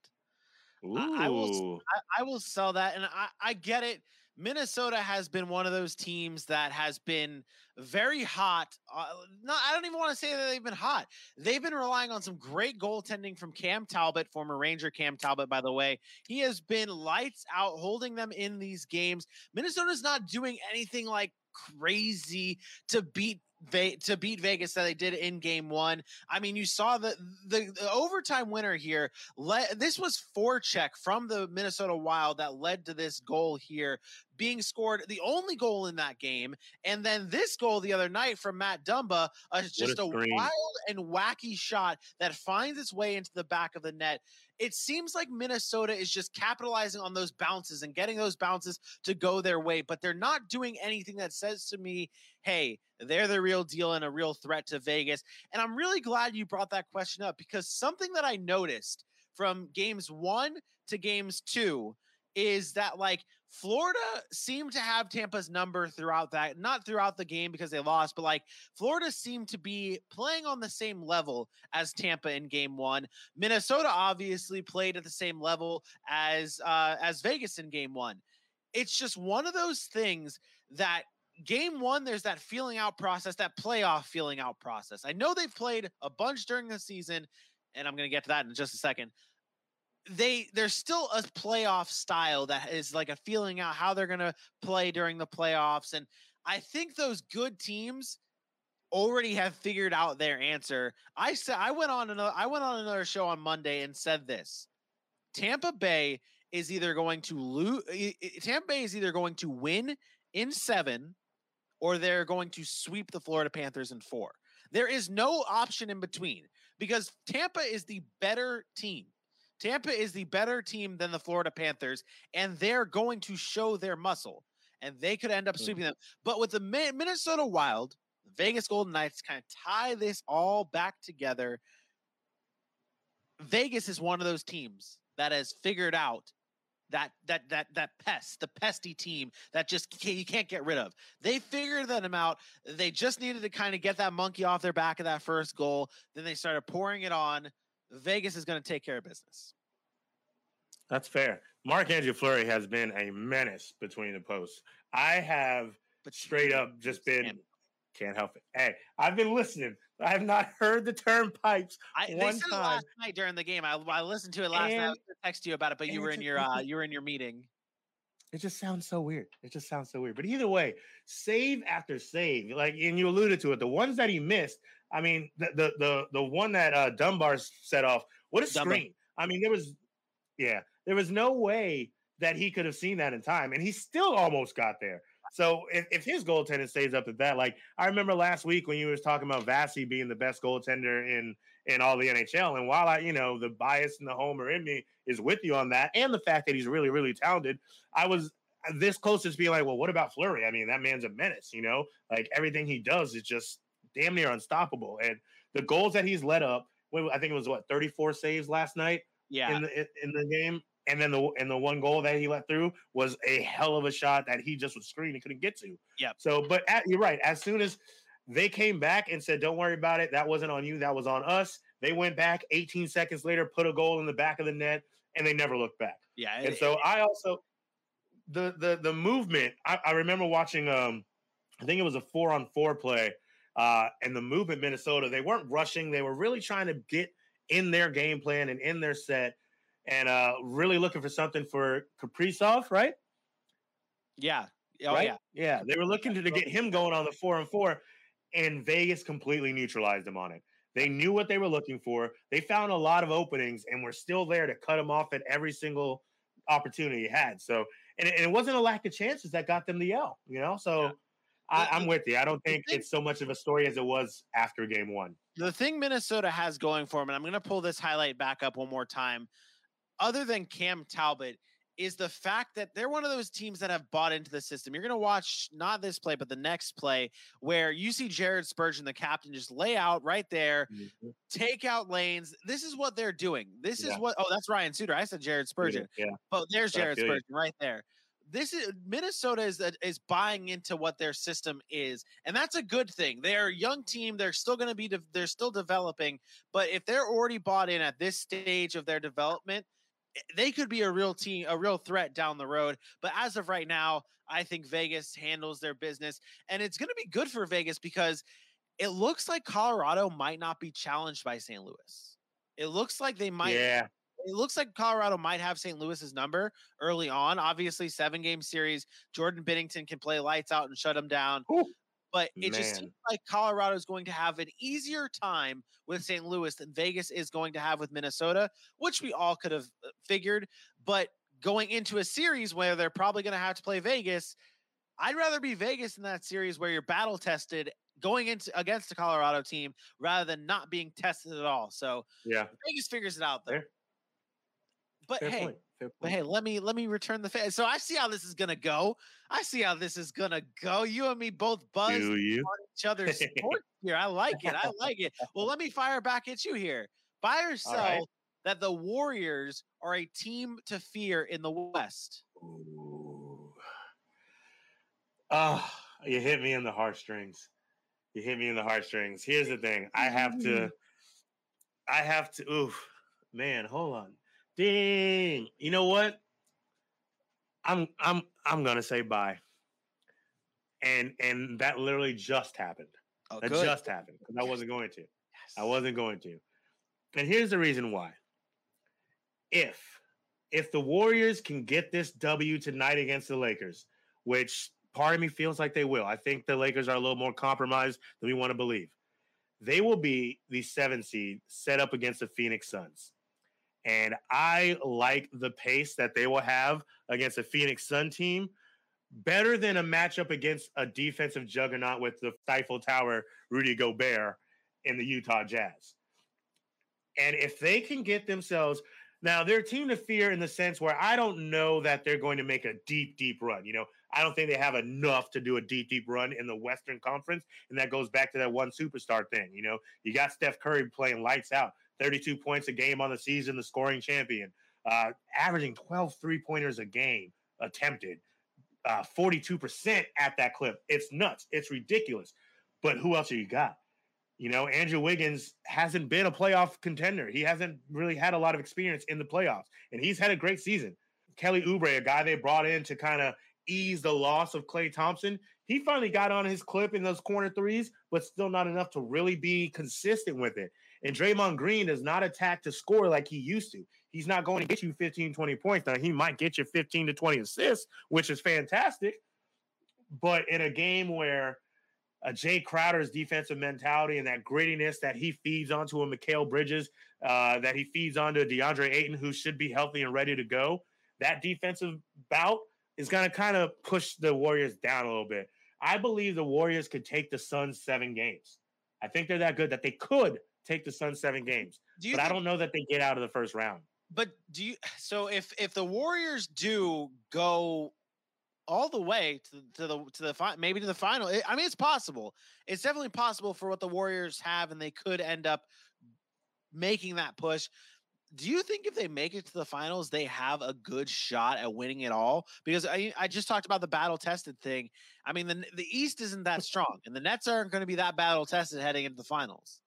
I- I will I, I will sell that, and I, I get it. Minnesota has been one of those teams that has been very hot. Uh, not, I don't even want to say that they've been hot. They've been relying on some great goaltending from Cam Talbot, former Ranger Cam Talbot, by the way. He has been lights out, holding them in these games. Minnesota's not doing anything like crazy to beat. Ve- to beat Vegas that they did in game one. I mean, you saw the the, the overtime winner here Le- this was forecheck from the Minnesota Wild that led to this goal here being scored, the only goal in that game. And then this goal the other night from Matt Dumba, uh, just a, scream. wild and wacky shot that finds its way into the back of the net. It seems like Minnesota is just capitalizing on those bounces and getting those bounces to go their way, but they're not doing anything that says to me, hey, they're the real deal and a real threat to Vegas. And I'm really glad you brought that question up because something that I noticed from games one to games two is that like Florida seemed to have Tampa's number throughout that, not throughout the game because they lost, but like Florida seemed to be playing on the same level as Tampa in game one. Minnesota obviously played at the same level as uh as Vegas in game one. It's just one of those things that game one, there's that feeling out process, that playoff feeling out process. I know they've played a bunch during the season, and I'm going to get to that in just a second. They there's still a playoff style that is like a feeling out how they're going to play during the playoffs, and I think those good teams already have figured out their answer. I said I went on another I went on another show on Monday and said this: Tampa Bay is either going to lose. Tampa Bay is either going to win in seven or they're going to sweep the Florida Panthers in four. There is no option in between because Tampa is the better team. Tampa is the better team than the Florida Panthers, and they're going to show their muscle, and they could end up Mm. sweeping them. But with the Minnesota Wild, the Vegas Golden Knights kind of tie this all back together. Vegas is one of those teams that has figured out that that that that pest, the pesty team that just can't, you can't get rid of. They figured them out. They just needed to kind of get that monkey off their back of that first goal. Then they started pouring it on. Vegas is going to take care of business. That's fair. Marc-Andre Fleury has been a menace between the posts. I have But straight up just been Damn. can't help it. Hey, I've been listening. I have not heard the term pipes I, one time. last night during the game. I, I listened to it last night. I text you about it, but you were in your uh, you were in your meeting. It just sounds so weird. It just sounds so weird. But either way, save after save, like and you alluded to it, the ones that he missed. I mean, the the the, the one that uh, Dumba set off. What a Dumba. screen! I mean, there was, yeah, there was no way that he could have seen that in time, and he still almost got there. So if, if his goaltender stays up at that, like I remember last week when you was talking about Vasi being the best goaltender in in all the NHL, and while I, you know, the bias and the homer in me is with you on that, and the fact that he's really really talented, I was this close to being like, well, what about Fleury? I mean, that man's a menace, you know, like everything he does is just damn near unstoppable, and the goals that he's let up, I think it was what 34 saves last night Yeah, in the in- the game. And then the and the one goal that he let through was a hell of a shot that he just was screening and couldn't get to. Yeah. So, but at, you're right. As soon as they came back and said, "Don't worry about it. That wasn't on you. That was on us." They went back 18 seconds later, put a goal in the back of the net, and they never looked back. yeah. And it- so it- I also the the the movement. I, I remember watching. Um, I think it was a four on four play, uh, and the move in Minnesota. They weren't rushing. They were really trying to get in their game plan and in their set, and uh, really looking for something for Kaprizov, right? yeah. Oh right? yeah. yeah. They were looking to, to get him going on the four and four, and Vegas completely neutralized them on it. They knew what they were looking for. They found a lot of openings and were still there to cut them off at every single opportunity he had. So, and it, and it wasn't a lack of chances that got them the L, you know? So Yeah. I, I'm with you. I don't think it's so much of a story as it was after game one. the thing Minnesota has going for them, and I'm going to pull this highlight back up one more time, other than Cam Talbot, is the fact that they're one of those teams that have bought into the system. You're going to watch not this play, but the next play where you see Jared Spurgeon, the captain, just lay out right there, mm-hmm. take out lanes. This is what they're doing. This Yeah. is what, oh, that's Ryan Suter. I said Jared Spurgeon. Yeah. But there's Jared feel you. Spurgeon right there. This is Minnesota is is buying into what their system is, and that's a good thing. They're a young team; they're still going to be de- they're still developing. But if they're already bought in at this stage of their development, eh, they could be a real team, a real threat down the road. But as of right now, I think Vegas handles their business, and it's going to be good for Vegas because it looks like Colorado might not be challenged by St. Louis. It looks like they might yeah. It looks like Colorado might have St. Louis's number early on. Obviously, seven game series. Jordan Binnington can play lights out and shut them down. Whew. But it just seems like Colorado is going to have an easier time with St. Louis than Vegas is going to have with Minnesota, which we all could have uh, figured. But going into a series where they're probably going to have to play Vegas, I'd rather be Vegas in that series where you're battle tested going into against the Colorado team rather than not being tested at all. So Yeah. Vegas figures it out though. But Fair hey, but hey, let me let me return the fa- so I see how this is gonna go. I see how this is gonna go. You and me both buzz on each other's sports here. I like it. I like it. Well, let me fire back at you here. Buy or sell right. that the Warriors are a team to fear in the West. Ooh. Oh, you hit me in the heartstrings. You hit me in the heartstrings. Here's the thing. I have to I have to oof. Man, hold on. Ding. You know what? I'm I'm I'm gonna say bye. And and that literally just happened. Oh, That just happened because I wasn't going to. I wasn't going to. And here's the reason why. If if the Warriors can get this W tonight against the Lakers, which part of me feels like they will. I think the Lakers are a little more compromised than we want to believe. They will be the seven seed set up against the Phoenix Suns. And I like the pace that they will have against a Phoenix Sun team better than a matchup against a defensive juggernaut with the Stifle Tower, Rudy Gobert, in the Utah Jazz. And if they can get themselves now, they're a team to fear in the sense where I don't know that they're going to make a deep, deep run. You know, I don't think they have enough to do a deep, deep run in the Western Conference. And that goes back to that one superstar thing. You know, you got Steph Curry playing lights out, 32 points a game on the season, the scoring champion. uh, averaging 12 three pointers a game attempted, uh, 42% at that clip. It's nuts. It's ridiculous. But who else have you got? You know, Andrew Wiggins hasn't been a playoff contender. He hasn't really had a lot of experience in the playoffs, and he's had a great season. Kelly Oubre, a guy they brought in to kind of ease the loss of Klay Thompson, he finally got on his clip in those corner threes, but still not enough to really be consistent with it. And Draymond Green does not attack to score like he used to. He's not going to get you 15, 20 points. Now, he might get you 15 to 20 assists, which is fantastic. But in a game where uh, Jae Crowder's defensive mentality and that grittiness that he feeds onto a Mikal Bridges, uh, that he feeds onto DeAndre Ayton, who should be healthy and ready to go, that defensive bout is going to kind of push the Warriors down a little bit. I believe the Warriors could take the Suns seven games. I think they're that good that they could take the Suns seven games, Do you but I don't know that they get out of the first round. But do you? So if if the Warriors do go all the way to, to the to the fi- maybe to the final, I mean, it's possible. It's definitely possible for what the Warriors have, and they could end up making that push. Do you think if they make it to the finals, they have a good shot at winning it all? Because I I just talked about the battle tested thing. I mean, the the East isn't that strong, and the Nets aren't going to be that battle tested heading into the finals.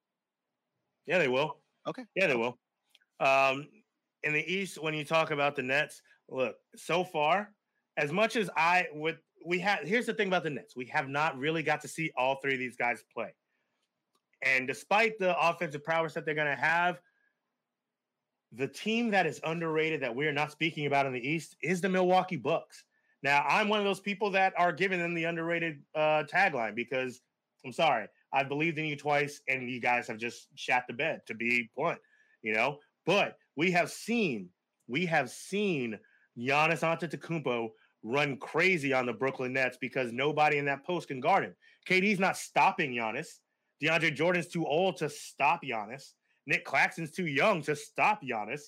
Yeah, they will. Okay. Yeah, they will. Um, in the East, when you talk about the Nets, look, so far, as much as I would, we have, here's the thing about the Nets we have not really got to see all three of these guys play. And despite the offensive prowess that they're going to have, the team that is underrated that we're not speaking about in the East is the Milwaukee Bucks. Now, I'm one of those people that are giving them the underrated uh, tagline because I'm sorry, I believed in you twice, and you guys have just shat the bed. To be blunt, you know. But we have seen, we have seen Giannis Antetokounmpo run crazy on the Brooklyn Nets because nobody in that post can guard him. KD's not stopping Giannis. DeAndre Jordan's too old to stop Giannis. Nic Claxton's too young to stop Giannis.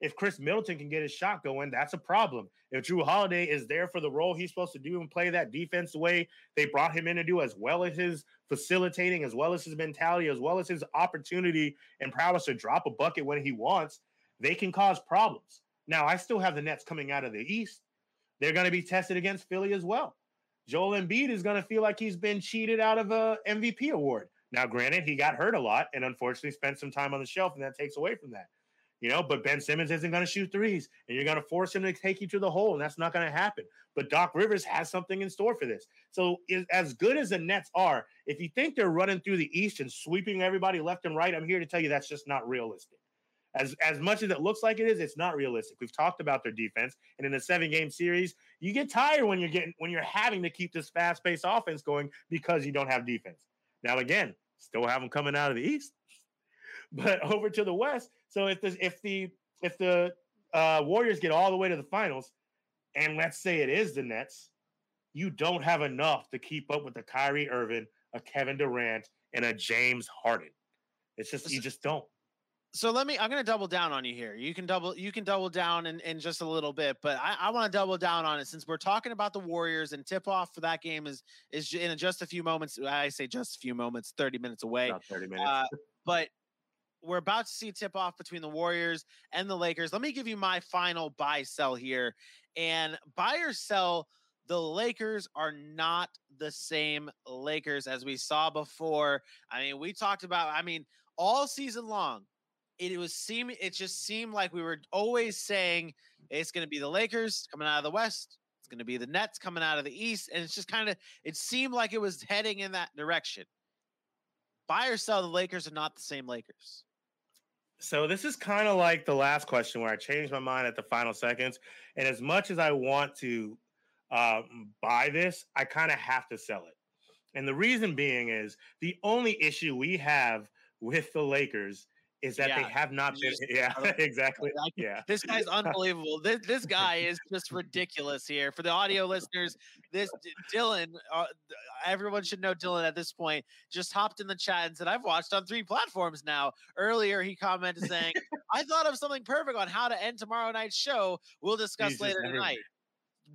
If Khris Middleton can get his shot going, that's a problem. If Jrue Holiday is there for the role he's supposed to do and play that defense the way they brought him in to do, as well as his facilitating, as well as his mentality, as well as his opportunity and prowess to drop a bucket when he wants, they can cause problems. Now, I still have the Nets coming out of the East. They're going to be tested against Philly as well. Joel Embiid is going to feel like he's been cheated out of a MVP award. Now, granted, he got hurt a lot and unfortunately spent some time on the shelf, and that takes away from that. You know, but Ben Simmons isn't going to shoot threes, and you're going to force him to take you to the hole, and that's not going to happen. But Doc Rivers has something in store for this. So, is, as good as the Nets are, if you think they're running through the East and sweeping everybody left and right, I'm here to tell you that's just not realistic. As as much as it looks like it is, it's not realistic. We've talked about their defense, and in a seven game series, you get tired when you're getting when you're having to keep this fast paced offense going because you don't have defense. Now, again, still have them coming out of the East, but over to the West. So if the if the if the uh, Warriors get all the way to the finals, and let's say it is the Nets, you don't have enough to keep up with the Kyrie Irving, a Kevin Durant, and a James Harden. It's just you just don't. so let me i'm going to double down on you here you can double you can double down in, in just a little bit but i, I want to double down on it since we're talking about the warriors and tip off for that game is is in just a few moments i say just a few moments 30 minutes away About 30 minutes. uh, but we're about to see tip off between the warriors and the lakers let me give you my final buy sell here and buy or sell the Lakers are not the same Lakers as we saw before. I mean, we talked about, I mean, all season long, it was seem it just seemed like we were always saying it's going to be the Lakers coming out of the West, it's going to be the Nets coming out of the East, and it's just kind of it seemed like it was heading in that direction. Buy or sell, the Lakers are not the same Lakers. So this is kind of like the last question where I changed my mind at the final seconds. And as much as I want to um, buy this, I kind of have to sell it. And the reason being is the only issue we have with the Lakers is that they have not been. Yeah, exactly. Yeah. This guy's unbelievable. This this guy is just ridiculous here. For the audio listeners, this Dylan, uh, everyone should know Dylan at this point, just hopped in the chat and said, I've watched on three platforms now. Earlier, he commented saying, I thought of something perfect on how to end tomorrow night's show. We'll discuss later tonight.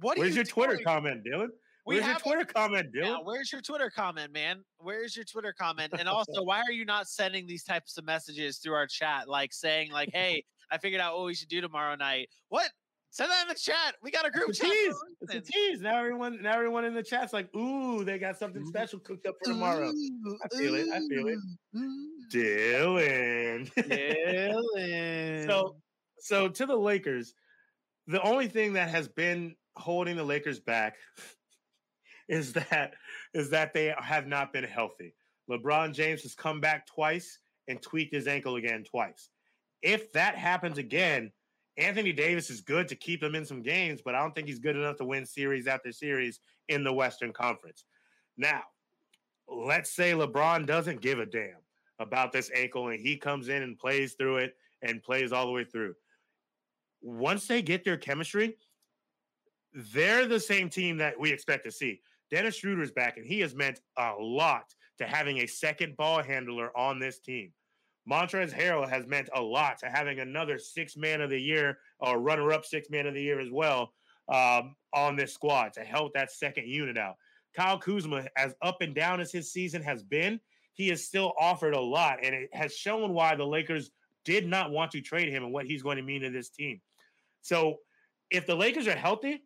What Where's you your Twitter comment, Dylan? We Where's your have Twitter comment, Dylan? Yeah, where's your Twitter comment, man? Where's your Twitter comment? And also, why are you not sending these types of messages through our chat, like saying, like, "Hey, I figured out what we should do tomorrow night. What? Send that in the chat. We got a group It's a chat. tease. It's a tease. Now everyone, now everyone in the chat's like, "Ooh, they got something mm-hmm. special cooked up for tomorrow." I feel it. I feel it. Dylan. Dylan. so, so to the Lakers, the only thing that has been holding the Lakers back is that is that they have not been healthy. LeBron James has come back twice and tweaked his ankle again twice. If that happens again, Anthony Davis is good to keep him in some games, but I don't think he's good enough to win series after series in the Western Conference. Now, let's say LeBron doesn't give a damn about this ankle and he comes in and plays through it and plays all the way through. Once they get their chemistry, they're the same team that we expect to see. Dennis Schroeder's back, and he has meant a lot to having a second ball handler on this team. Montrezl Harrell has meant a lot to having another six man of the year or runner up six man of the year as well um, on this squad to help that second unit out. Kyle Kuzma, as up and down as his season has been, he has still offered a lot, and it has shown why the Lakers did not want to trade him and what he's going to mean to this team. So, if the Lakers are healthy,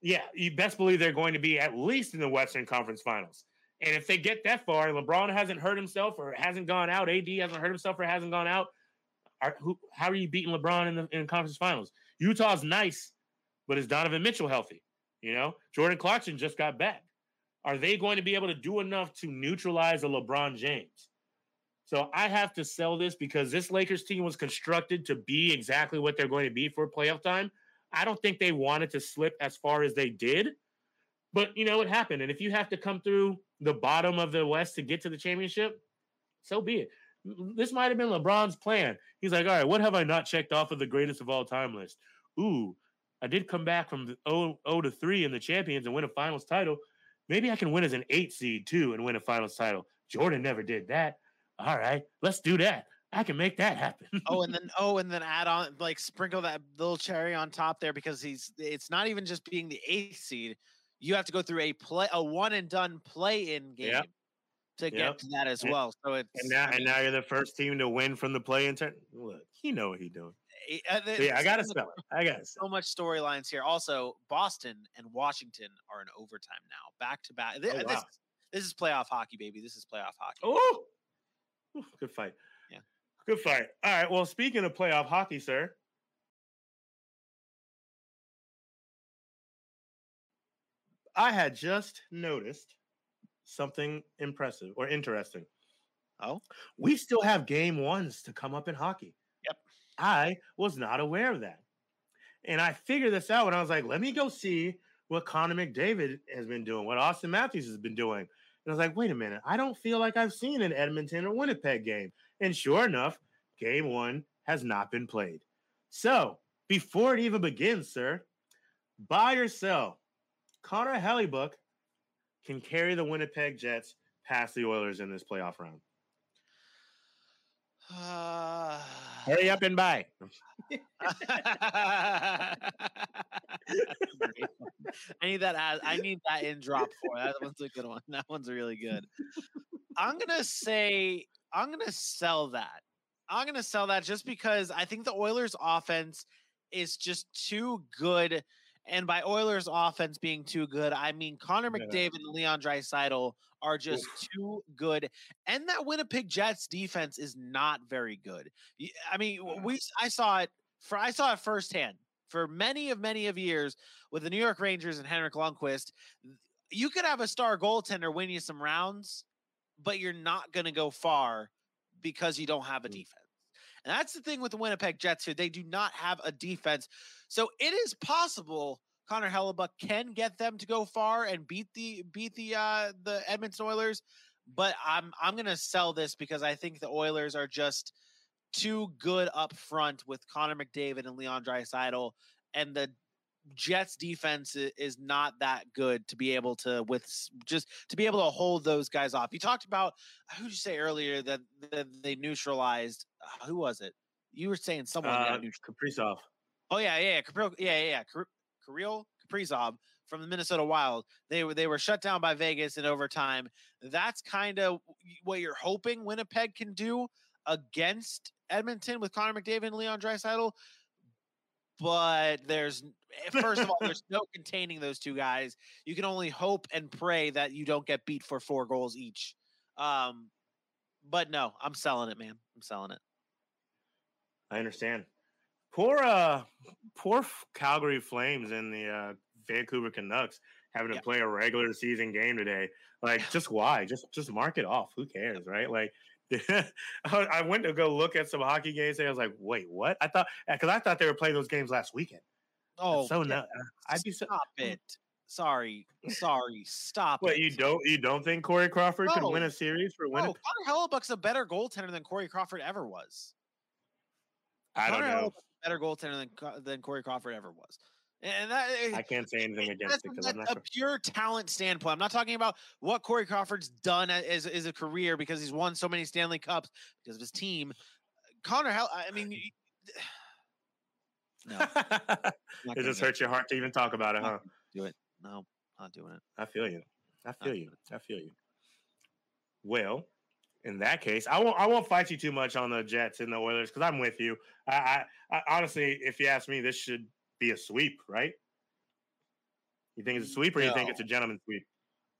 yeah, you best believe they're going to be at least in the Western Conference Finals. And if they get that far, and LeBron hasn't hurt himself or hasn't gone out, AD hasn't hurt himself or hasn't gone out, are, who, how are you beating LeBron in the in conference finals? Utah's nice, but is Donovan Mitchell healthy? You know, Jordan Clarkson just got back. Are they going to be able to do enough to neutralize a LeBron James? So I have to sell this because this Lakers team was constructed to be exactly what they're going to be for playoff time. I don't think they wanted to slip as far as they did, but you know it happened. And if you have to come through the bottom of the West to get to the championship, so be it. This might have been LeBron's plan. He's like, all right, what have I not checked off of the greatest of all time list? Ooh, I did come back from the 0, 0 to 3 in the champions and win a finals title. Maybe I can win as an eight seed too and win a finals title. Jordan never did that. All right, let's do that. I can make that happen. oh, and then oh, and then add on like sprinkle that little cherry on top there because he's it's not even just being the eighth seed. You have to go through a play a one and done play in game Yep. to get to that as And- well. So it's and now I and now you're the first team to win from the play in turn. Look, you know what he's doing. it- uh, But yeah, I gotta so spell it. I gotta. So much storylines here. Also, Boston and Washington are in overtime now, back to back. Th- Oh, This, wow. this is playoff hockey, baby. This is playoff hockey. Oh, good fight. Good fight. All right. Well, speaking of playoff hockey, sir. I had just noticed something impressive or interesting. Oh? we still have game ones to come up in hockey. Yep. I was not aware of that. And I figured this out when I was like, let me go see what Connor McDavid has been doing, what Auston Matthews has been doing. And I was like, wait a minute, I don't feel like I've seen an Edmonton or Winnipeg game. And sure enough, game one has not been played. So before it even begins, sir, buy or sell, Connor Hellebuyck can carry the Winnipeg Jets past the Oilers in this playoff round. Uh, Hurry up and buy. I need that. As, I need that in drop four. That one's a good one. That one's really good. I'm gonna say I'm gonna sell that. I'm gonna sell that just mm. because I think the Oilers' offense is just too good. And by Oilers' offense being too good, I mean Connor Yeah. McDavid and Leon Draisaitl are just too good. And that Winnipeg Jets defense is not very good. I mean, Yeah. we I saw it for I saw it firsthand for many of many of years with the New York Rangers and Henrik Lundqvist. You could have a star goaltender win you some rounds, but you're not going to go far because you don't have a Mm. defense. And that's the thing with the Winnipeg Jets here. They do not have a defense. So it is possible Connor Hellebuyck can get them to go far and beat the beat the uh the Edmonton Oilers, but I'm I'm going to sell this because I think the Oilers are just too good up front with Connor McDavid and Leon Draisaitl and the Jets defense is not that good to be able to with just to be able to hold those guys off. You talked about who did you say earlier that, that they neutralized? uh, who was it? You were saying someone. Uh, Kaprizov. oh yeah, yeah, yeah, Kaprizov, yeah, yeah, yeah. Kirill Kaprizov from the Minnesota Wild. They were they were shut down by Vegas in overtime. That's kind of what you're hoping Winnipeg can do against Edmonton with Connor McDavid and Leon Draisaitl, but there's first of all, there's no containing those two guys. You can only hope and pray that you don't get beat for four goals each. Um, but no, I'm selling it, man. I'm selling it. I understand. Poor, uh, poor Calgary Flames and the uh, Vancouver Canucks having to Yeah. play a regular season game today. Like, just why? Just, just mark it off. Who cares, right? Like, I I went to go look at some hockey games. And I was like, wait, what? I thought because I thought they were playing those games last weekend. Oh, so yeah, no, uh, I'd be so. stop hmm. it. Sorry, sorry, stop it. you don't you don't think Corey Crawford could win a series for No, winning? Connor Hellebuyck's a better goaltender than Corey Crawford ever was. I don't know. Better goaltender than than Corey Crawford ever was, and that eh, I can't say anything against it because I'm not. a pure talent standpoint. I'm not talking about what Corey Crawford's done as as a career because he's won so many Stanley Cups because of his team. Connor Hell, I mean, no, it just hurts your heart to even talk about it, huh? Do it. No, not doing it. I feel you. I feel you. I feel you. Well, in that case, I won't. I won't fight you too much on the Jets and the Oilers because I'm with you. I, I, I honestly, if you ask me, this should be a sweep, right? You think it's a sweep, or you think it's a gentleman's sweep?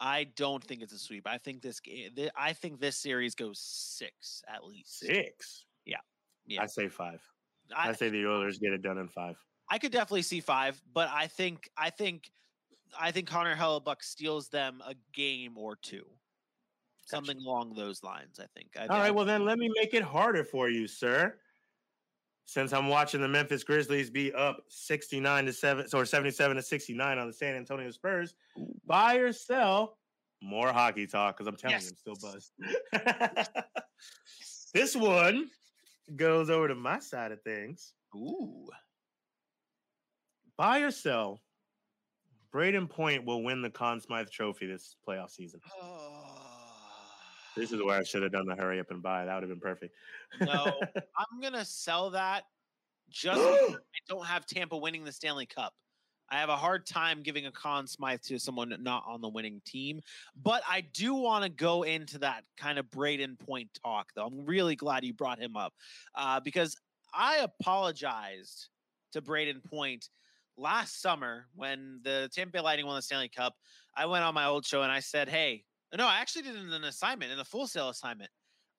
I don't think it's a sweep. I think this. ga- eh, I think this series goes six at least. Six. Yeah. Yeah. I say five. I, I, say the Oilers get it done in five. I could definitely see five, but I think I think I think Connor Hellebuyck steals them a game or two. Something along those lines, I think. I, All right. Well, then let me make it harder for you, sir. Since I'm watching the Memphis Grizzlies be up 69 to 7 or 77 to 69 on the San Antonio Spurs, buy or sell more hockey talk because I'm telling you, I'm still buzzed. this one goes over to my side of things. Ooh. Buy or sell. Brayden Point will win the Conn Smythe Trophy this playoff season. This is where I should have done the hurry up and buy. That would have been perfect. no, I'm gonna sell that just I don't have Tampa winning the Stanley Cup. I have a hard time giving a Conn Smythe to someone not on the winning team, but I do want to go into that kind of Brayden Point talk, though. I'm really glad you brought him up uh, because I apologized to Brayden Point last summer when the Tampa Bay Lightning won the Stanley Cup. I went on my old show and I said, "Hey, no, I actually did an assignment, in a full sale assignment."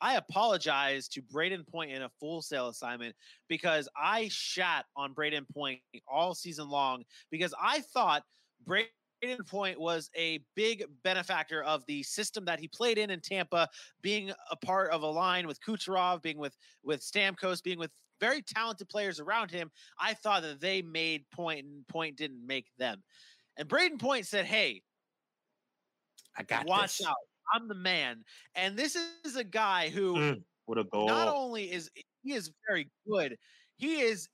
I apologize to Brayden Point in a full sale assignment because I shat on Brayden Point all season long because I thought Brayden Point was a big benefactor of the system that he played in in Tampa, being a part of a line with Kucherov, being with with Stamkos, being with very talented players around him. I thought that they made Point and Point didn't make them. And Brayden Point said, "Hey, I got watch this. out! I'm the man." And this is a guy who Mm, what a goal. not only is he is very good, he is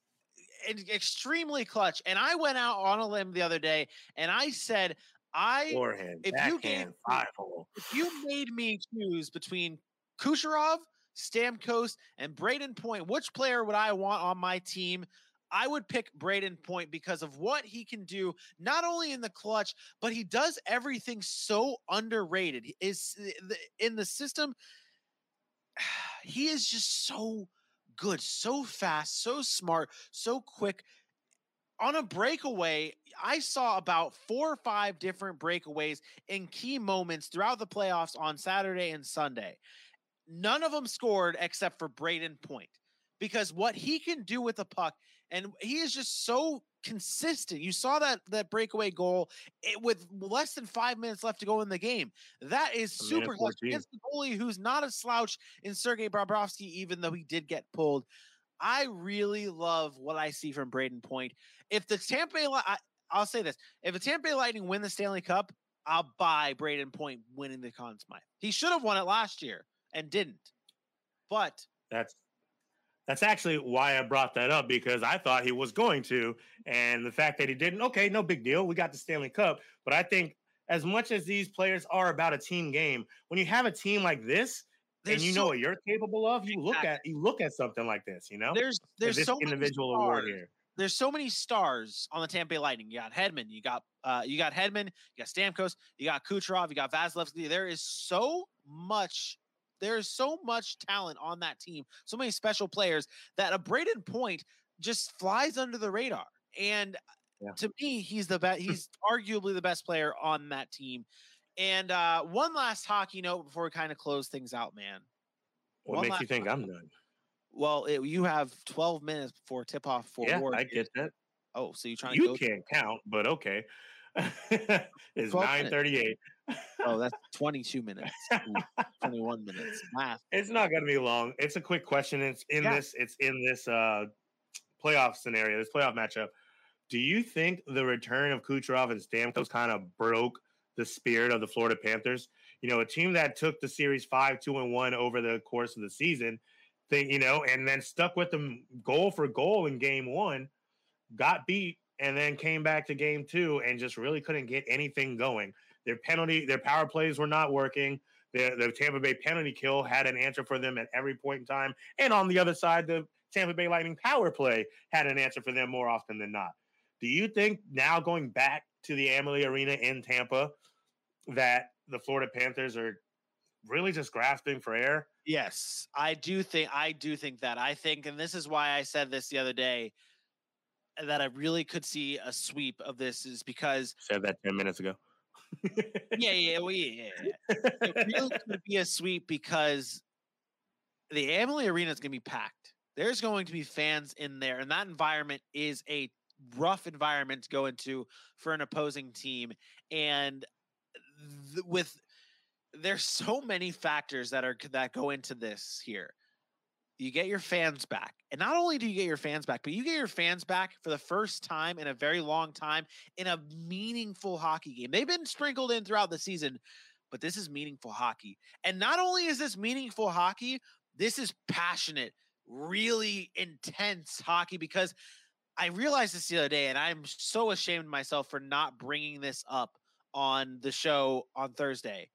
extremely clutch. And I went out on a limb the other day and I said, I Forehand, if you gave me- five hole. if you made me choose between Kucherov, Stamkos, and Brayden Point, which player would I want on my team? I would pick Brayden Point because of what he can do, not only in the clutch, but he does everything so underrated. He Is eh, in the system, he is just so good, so fast, so smart, so quick. On a breakaway, I saw about four or five different breakaways in key moments throughout the playoffs on Saturday and Sunday. None of them scored except for Brayden Point because what he can do with the puck, and he is just so consistent. You saw that that breakaway goal it, with less than five minutes left to go in the game. That is super clutch 14. against the goalie who's not a slouch in Sergei Bobrovsky, even though he did get pulled. I really love what I see from Brayden Point. If the Tampa Bay, I, I'll say this: if the Tampa Bay Lightning win the Stanley Cup, I'll buy Brayden Point winning the Conn Smythe. He should have won it last year and didn't. But That's that's actually why I brought that up because I thought he was going to, and the fact that he didn't. Okay, no big deal. We got the Stanley Cup, but I think as much as these players are about a team game, when you have a team like this. And you so- know what you're capable of. You look at you look at something like this. You know, there's there's this so many individual award here. there's so many stars on the Tampa Bay Lightning. You got Hedman, you got uh, you got Hedman, you got Stamkos, you got Kucherov, you got Vasilevskiy. There is so much there's so much talent on that team, so many special players that a Brayden Point just flies under the radar. And Yeah. to me, he's the best. He's arguably the best player on that team. And uh, one last hockey note before we kind of close things out, man. What One makes you think I'm done? Well, it, you have 12 minutes before tip off for Yeah, Ward. I get that. Oh, so you're trying You to go? can't count, but okay. it's 12 nine thirty-eight. Oh, that's 22 minutes, Ooh, 21 minutes. Math. It's not going to be long. It's a quick question. It's in Yeah. this. It's in this uh, playoff scenario. This playoff matchup. Do you think the return of Kucherov and Stamkos kind of broke the spirit of the Florida Panthers? You know, a team that took the series five, two, and one over the course of the season, thing you know, and then stuck with them goal for goal in game one, got beat, and then came back to game two and just really couldn't get anything going. Their penalty, their power plays were not working. The, the Tampa Bay penalty kill had an answer for them at every point in time. And on the other side, the Tampa Bay Lightning power play had an answer for them more often than not. Do you think now going back to the Amalie Arena in Tampa that the Florida Panthers are really just grasping for air? Yes, I do think I do think that. I think, and this is why I said this the other day, that I really could see a sweep of this is because Said that 10 minutes ago. Yeah, yeah, well, yeah, it really could be a sweep because the Amalie Arena is going to be packed. There's going to be fans in there, and that environment is a rough environment to go into for an opposing team. And th- with there's so many factors that are that go into this here. You get your fans back, and not only do you get your fans back, but you get your fans back for the first time in a very long time in a meaningful hockey game. They've been sprinkled in throughout the season, but this is meaningful hockey. And not only is this meaningful hockey, this is passionate, really intense hockey because I realized this the other day, and I'm so ashamed of myself for not bringing this up on the show on Thursday.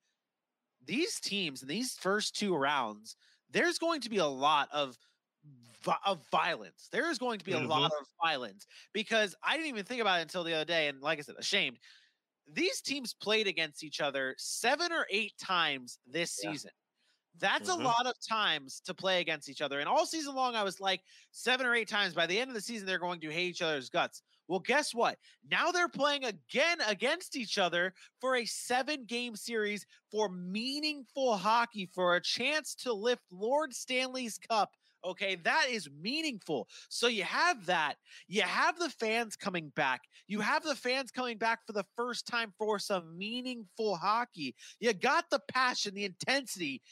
These teams in these first two rounds, there's going to be a lot of of violence. There is going to be a Mhm. lot of violence because I didn't even think about it until the other day. And like I said, ashamed. These teams played against each other seven or eight times this Yeah. season. That's Mhm. a lot of times to play against each other. And all season long, I was like seven or eight times. By the end of the season, they're going to hate each other's guts. Well, guess what? Now they're playing again against each other for a seven game series for meaningful hockey, for a chance to lift Lord Stanley's Cup. Okay, that is meaningful. So you have that. You have the fans coming back. You have the fans coming back for the first time for some meaningful hockey. You got the passion, the intensity.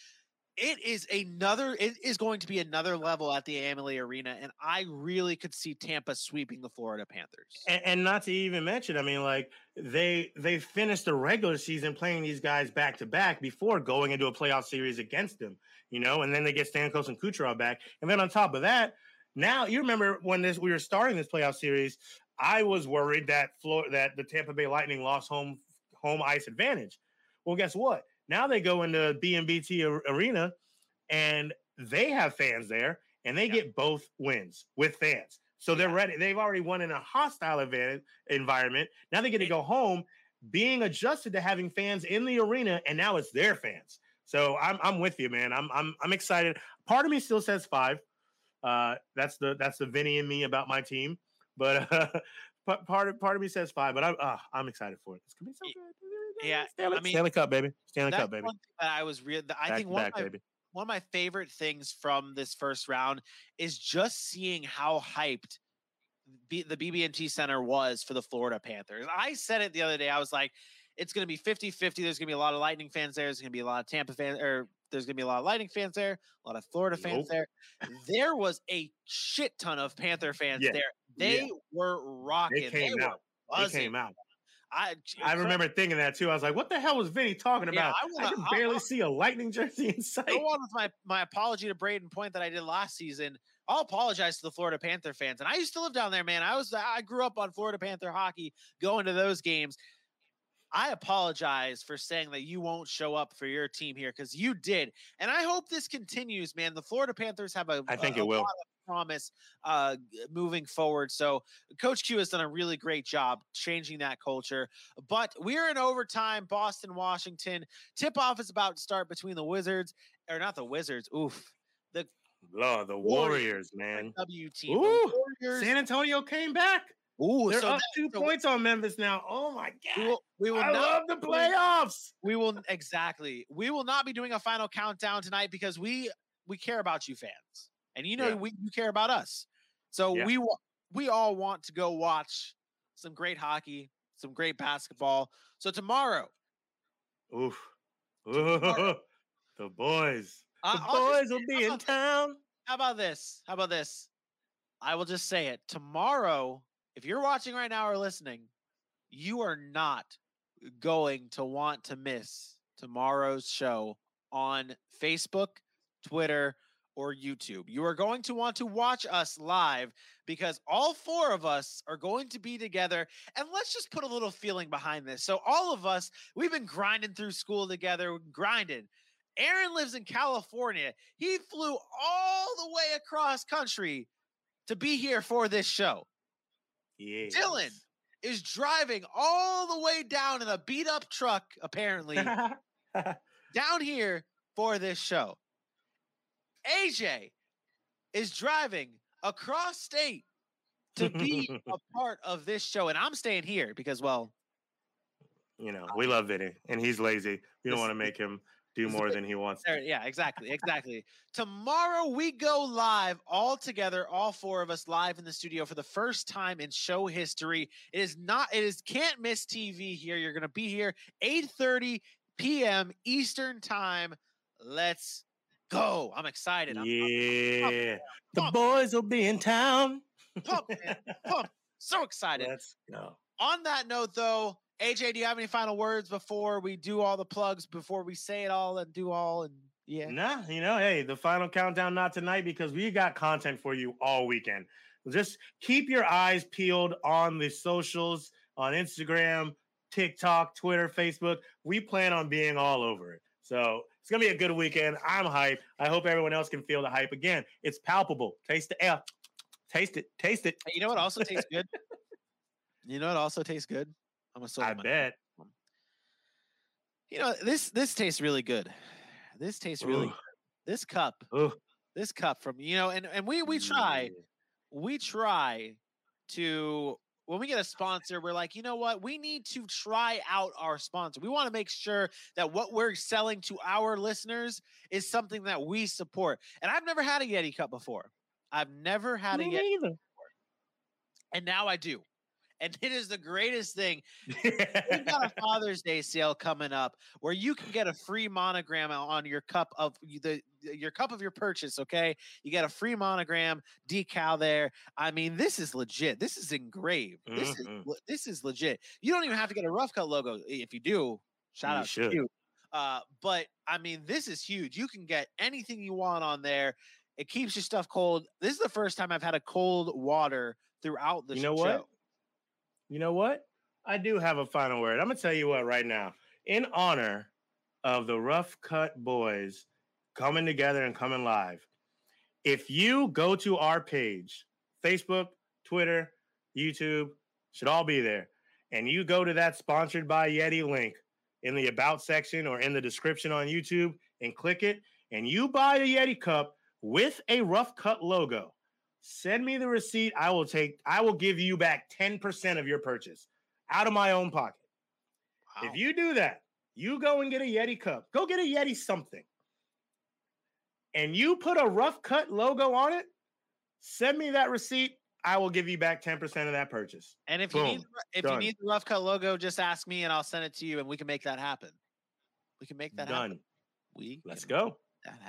It is another, it is going to be another level at the Amalie Arena. And I really could see Tampa sweeping the Florida Panthers. and, and not to even mention, I mean, like they they finished the regular season playing these guys back to back before going into a playoff series against them, you know, and then they get Stamkos and Kucherov back, and then on top of that, now you remember when this we were starting this playoff series, I was worried that Flor- that the Tampa Bay Lightning lost home home ice advantage. Well, guess what? Now they go into BB&T Ar- Arena, and they have fans there, and they Yeah. get both wins with fans. So they're ready. They've already won in a hostile advantage environment. Now they get to go home, being adjusted to having fans in the arena, and now it's their fans. So I'm I'm with you, man. I'm I'm I'm excited. Part of me still says five. Uh, that's the that's the Vinny and me about my team. But uh, part of part of me says five. But I'm uh, I'm excited for it. It's gonna be so good. Yeah, Stanley, I mean, Stanley Cup, baby. Stanley Cup, baby. one thing that I was real. I Back think one back, of my baby. one of my favorite things from this first round is just seeing how hyped B- the BB&T Center was for the Florida Panthers. I said it the other day. I was like, it's going to be 50 50. There's going to be a lot of Lightning fans there. There's going to be a lot of Tampa fans, or er, there's going to be a lot of Lightning fans there, a lot of Florida fans Nope. there. There was a shit ton of Panther fans Yeah, there. They were rocking. They came were out. They came out. I, I remember thinking that too. I was like, "What the hell was Vinny talking about?" I I, wanna- can barely I- see a lightning jersey in sight. go on with my my apology to Brayden Point that I did last season. I'll apologize to the Florida Panther fans. And I used to live down there, man. I was I grew up on Florida Panther hockey, going to those games. I apologize for saying that you won't show up for your team here because you did, and I hope this continues, man. The Florida Panthers have a I think a- it will. lot of promise uh, moving forward. So Coach Q has done a really great job changing that culture. But we're in overtime, Boston, Washington. Tip off is about to start between the Wizards or not the Wizards. Oof, The Lord, the Warriors, man. W team. Warriors. San Antonio came back. Ooh, They're so up two so points on Memphis now. Oh my we god! will, we will I not love the playoffs. We will exactly. We will not be doing a final countdown tonight because we we care about you fans, and you know Yeah. we you care about us. So Yeah. we we all want to go watch some great hockey, some great basketball. So tomorrow, Oof. Ooh, the boys. The I'll just boys will be in town. How about this? How about this? I will just say it. Tomorrow, if you're watching right now or listening, you are not going to want to miss tomorrow's show on Facebook, Twitter, or YouTube. You are going to want to watch us live because all four of us are going to be together. And let's just put a little feeling behind this. So, all of us, we've been grinding through school together, grinding. Aaron lives in California. He flew all the way across country to be here for this show. Yeah. Dylan is driving all the way down in a beat up truck, apparently, down here for this show. AJ is driving across state to be a part of this show. And I'm staying here because, well, you know, we love Vinny, and he's lazy. We don't want to make him do more than he wants. There, yeah, exactly, exactly. Tomorrow we go live all together, all four of us live in the studio for the first time in show history. It is not, it is can't miss TV here. You're gonna be here 8:30 p.m. Eastern time. Let's go! I'm excited. I'm, Yeah, the Pump. boys will be in town. I'm man. pumped. So excited. Let's go. On that note, though, AJ, do you have any final words before we do all the plugs? Before we say it all and do all and yeah. Nah, you know, hey, the final countdown not tonight because we got content for you all weekend. Just keep your eyes peeled on the socials, on Instagram, TikTok, Twitter, Facebook. We plan on being all over it. So it's gonna be a good weekend. I'm hyped. I hope everyone else can feel the hype again. It's palpable. Taste the air. Taste it. Taste it. Hey, You know what also tastes good? You know what also tastes good? I'm a soda. I bet. You know this this tastes really good. This tastes really good. This cup, Ooh. this cup from you know, and and we we try we try to when we get a sponsor, we're like, you know what? We need to try out our sponsor. We want to make sure that what we're selling to our listeners is something that we support. And I've never had a Yeti cup before. I've never had a Me Yeti, neither. and now I do. And it is the greatest thing We've got a Father's Day sale coming up where you can get a free monogram on your cup of the your cup of your purchase. Okay, you get a free monogram decal there. I mean, this is legit. This is engraved. This is Mhm. le- this is legit. You don't even have to get a rough cut logo. If you do, shout You out should. to you. Uh, but I mean, this is huge. You can get anything you want on there. It keeps your stuff cold. This is the first time I've had a cold water throughout the You know show. what? You know what? I do have a final word. I'm gonna tell you what right now. In honor of the Rough Cut Boys coming together and coming live, if you go to our page, Facebook, Twitter, YouTube, should all be there, and you go to that sponsored by Yeti link in the about section or in the description on YouTube and click it, and you buy a Yeti cup with a Rough Cut logo send me the receipt. I will take, I will give you back 10% of your purchase out of my own pocket. Wow. If you do that, you go and get a Yeti cup, go get a Yeti something, and you put a rough cut logo on it, send me that receipt. I will give you back 10% of that purchase. And if you need Boom. if you need the rough cut logo, just ask me and I'll send it to you, and we can make that happen. We can make that happen. Done. We Let's go.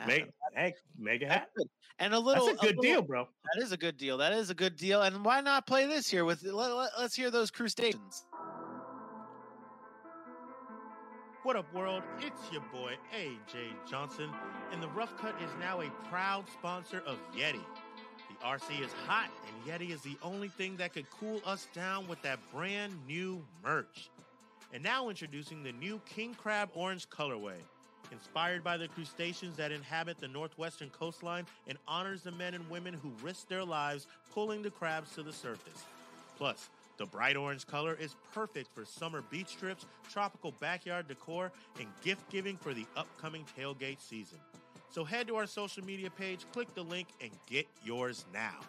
Make. Make, hey, make it happen. And a little That's a good little- deal, bro. That is a good deal. That is a good deal. And why not play this here with? Let, let, us hear those crustaceans. What up, world? It's your boy AJ Johnson, and the Rough Cut is now a proud sponsor of Yeti. The RC is hot, and Yeti is the only thing that could cool us down with that brand new merch. And now introducing the new King Crab Orange colorway, inspired by the crustaceans that inhabit the northwestern coastline and honors the men and women who risk their lives pulling the crabs to the surface. Plus, the bright orange color is perfect for summer beach trips, tropical backyard decor, and gift giving for the upcoming tailgate season. So head to our social media page, click the link, and get yours now.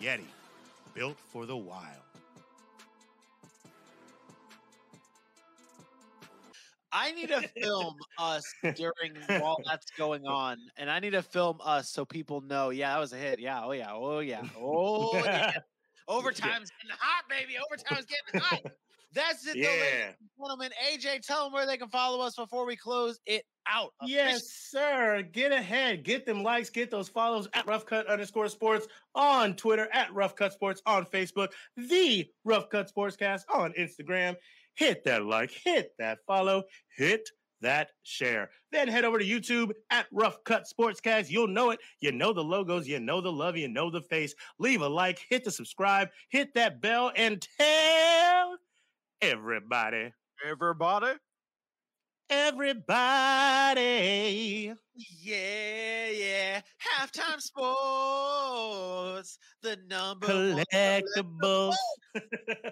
Yeti, built for the wild. I need to film us during while that's going on, and I need to film us so people know. Yeah, that was a hit. Yeah, oh yeah, oh yeah, oh yeah. Overtime's getting hot, baby. Overtime's getting hot. That's it, though, ladies Yeah. and gentlemen. AJ, tell them where they can follow us before we close it out. Yes, sir. Get ahead. Get them likes. Get those follows at Rough Cut underscore sports on Twitter, at Rough Cut Sports on Facebook, the Rough Cut Sportscast on Instagram. Hit that like, hit that follow, hit that share. Then head over to YouTube at Rough Cut Sportscast. You'll know it. You know the logos, you know the love, you know the face. Leave a like, hit the subscribe, hit that bell, and tell everybody. Everybody. Everybody. Yeah, yeah. Halftime sports. The number one Collectibles.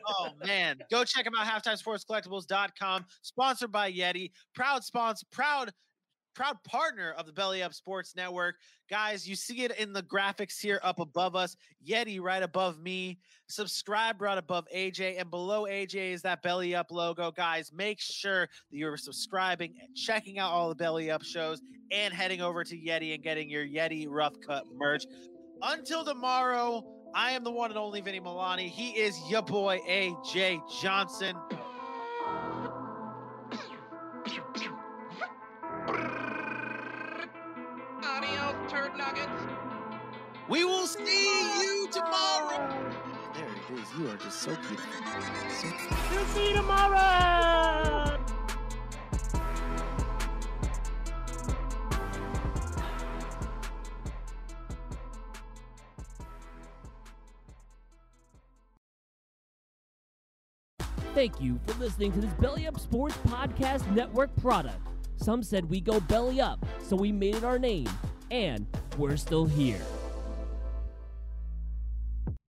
oh man go check them out halftimesportscollectibles.com sponsored by yeti proud sponsor proud proud partner of the belly up sports network. Guys you see it in the graphics here up above us. Yeti right above me. Subscribe right above aj and below aj is that belly up logo. Guys make sure that you're subscribing and checking out all the belly up shows and heading over to yeti and getting your yeti rough cut merch. Until tomorrow I am the one and only Vinny Milani. He is your boy AJ Johnson. Adios, nuggets. We will see you tomorrow. There it is. You are just so beautiful. So We'll see you tomorrow. Thank you for listening to this Belly Up Sports Podcast Network product. Some said we go belly up, so we made it our name, and we're still here.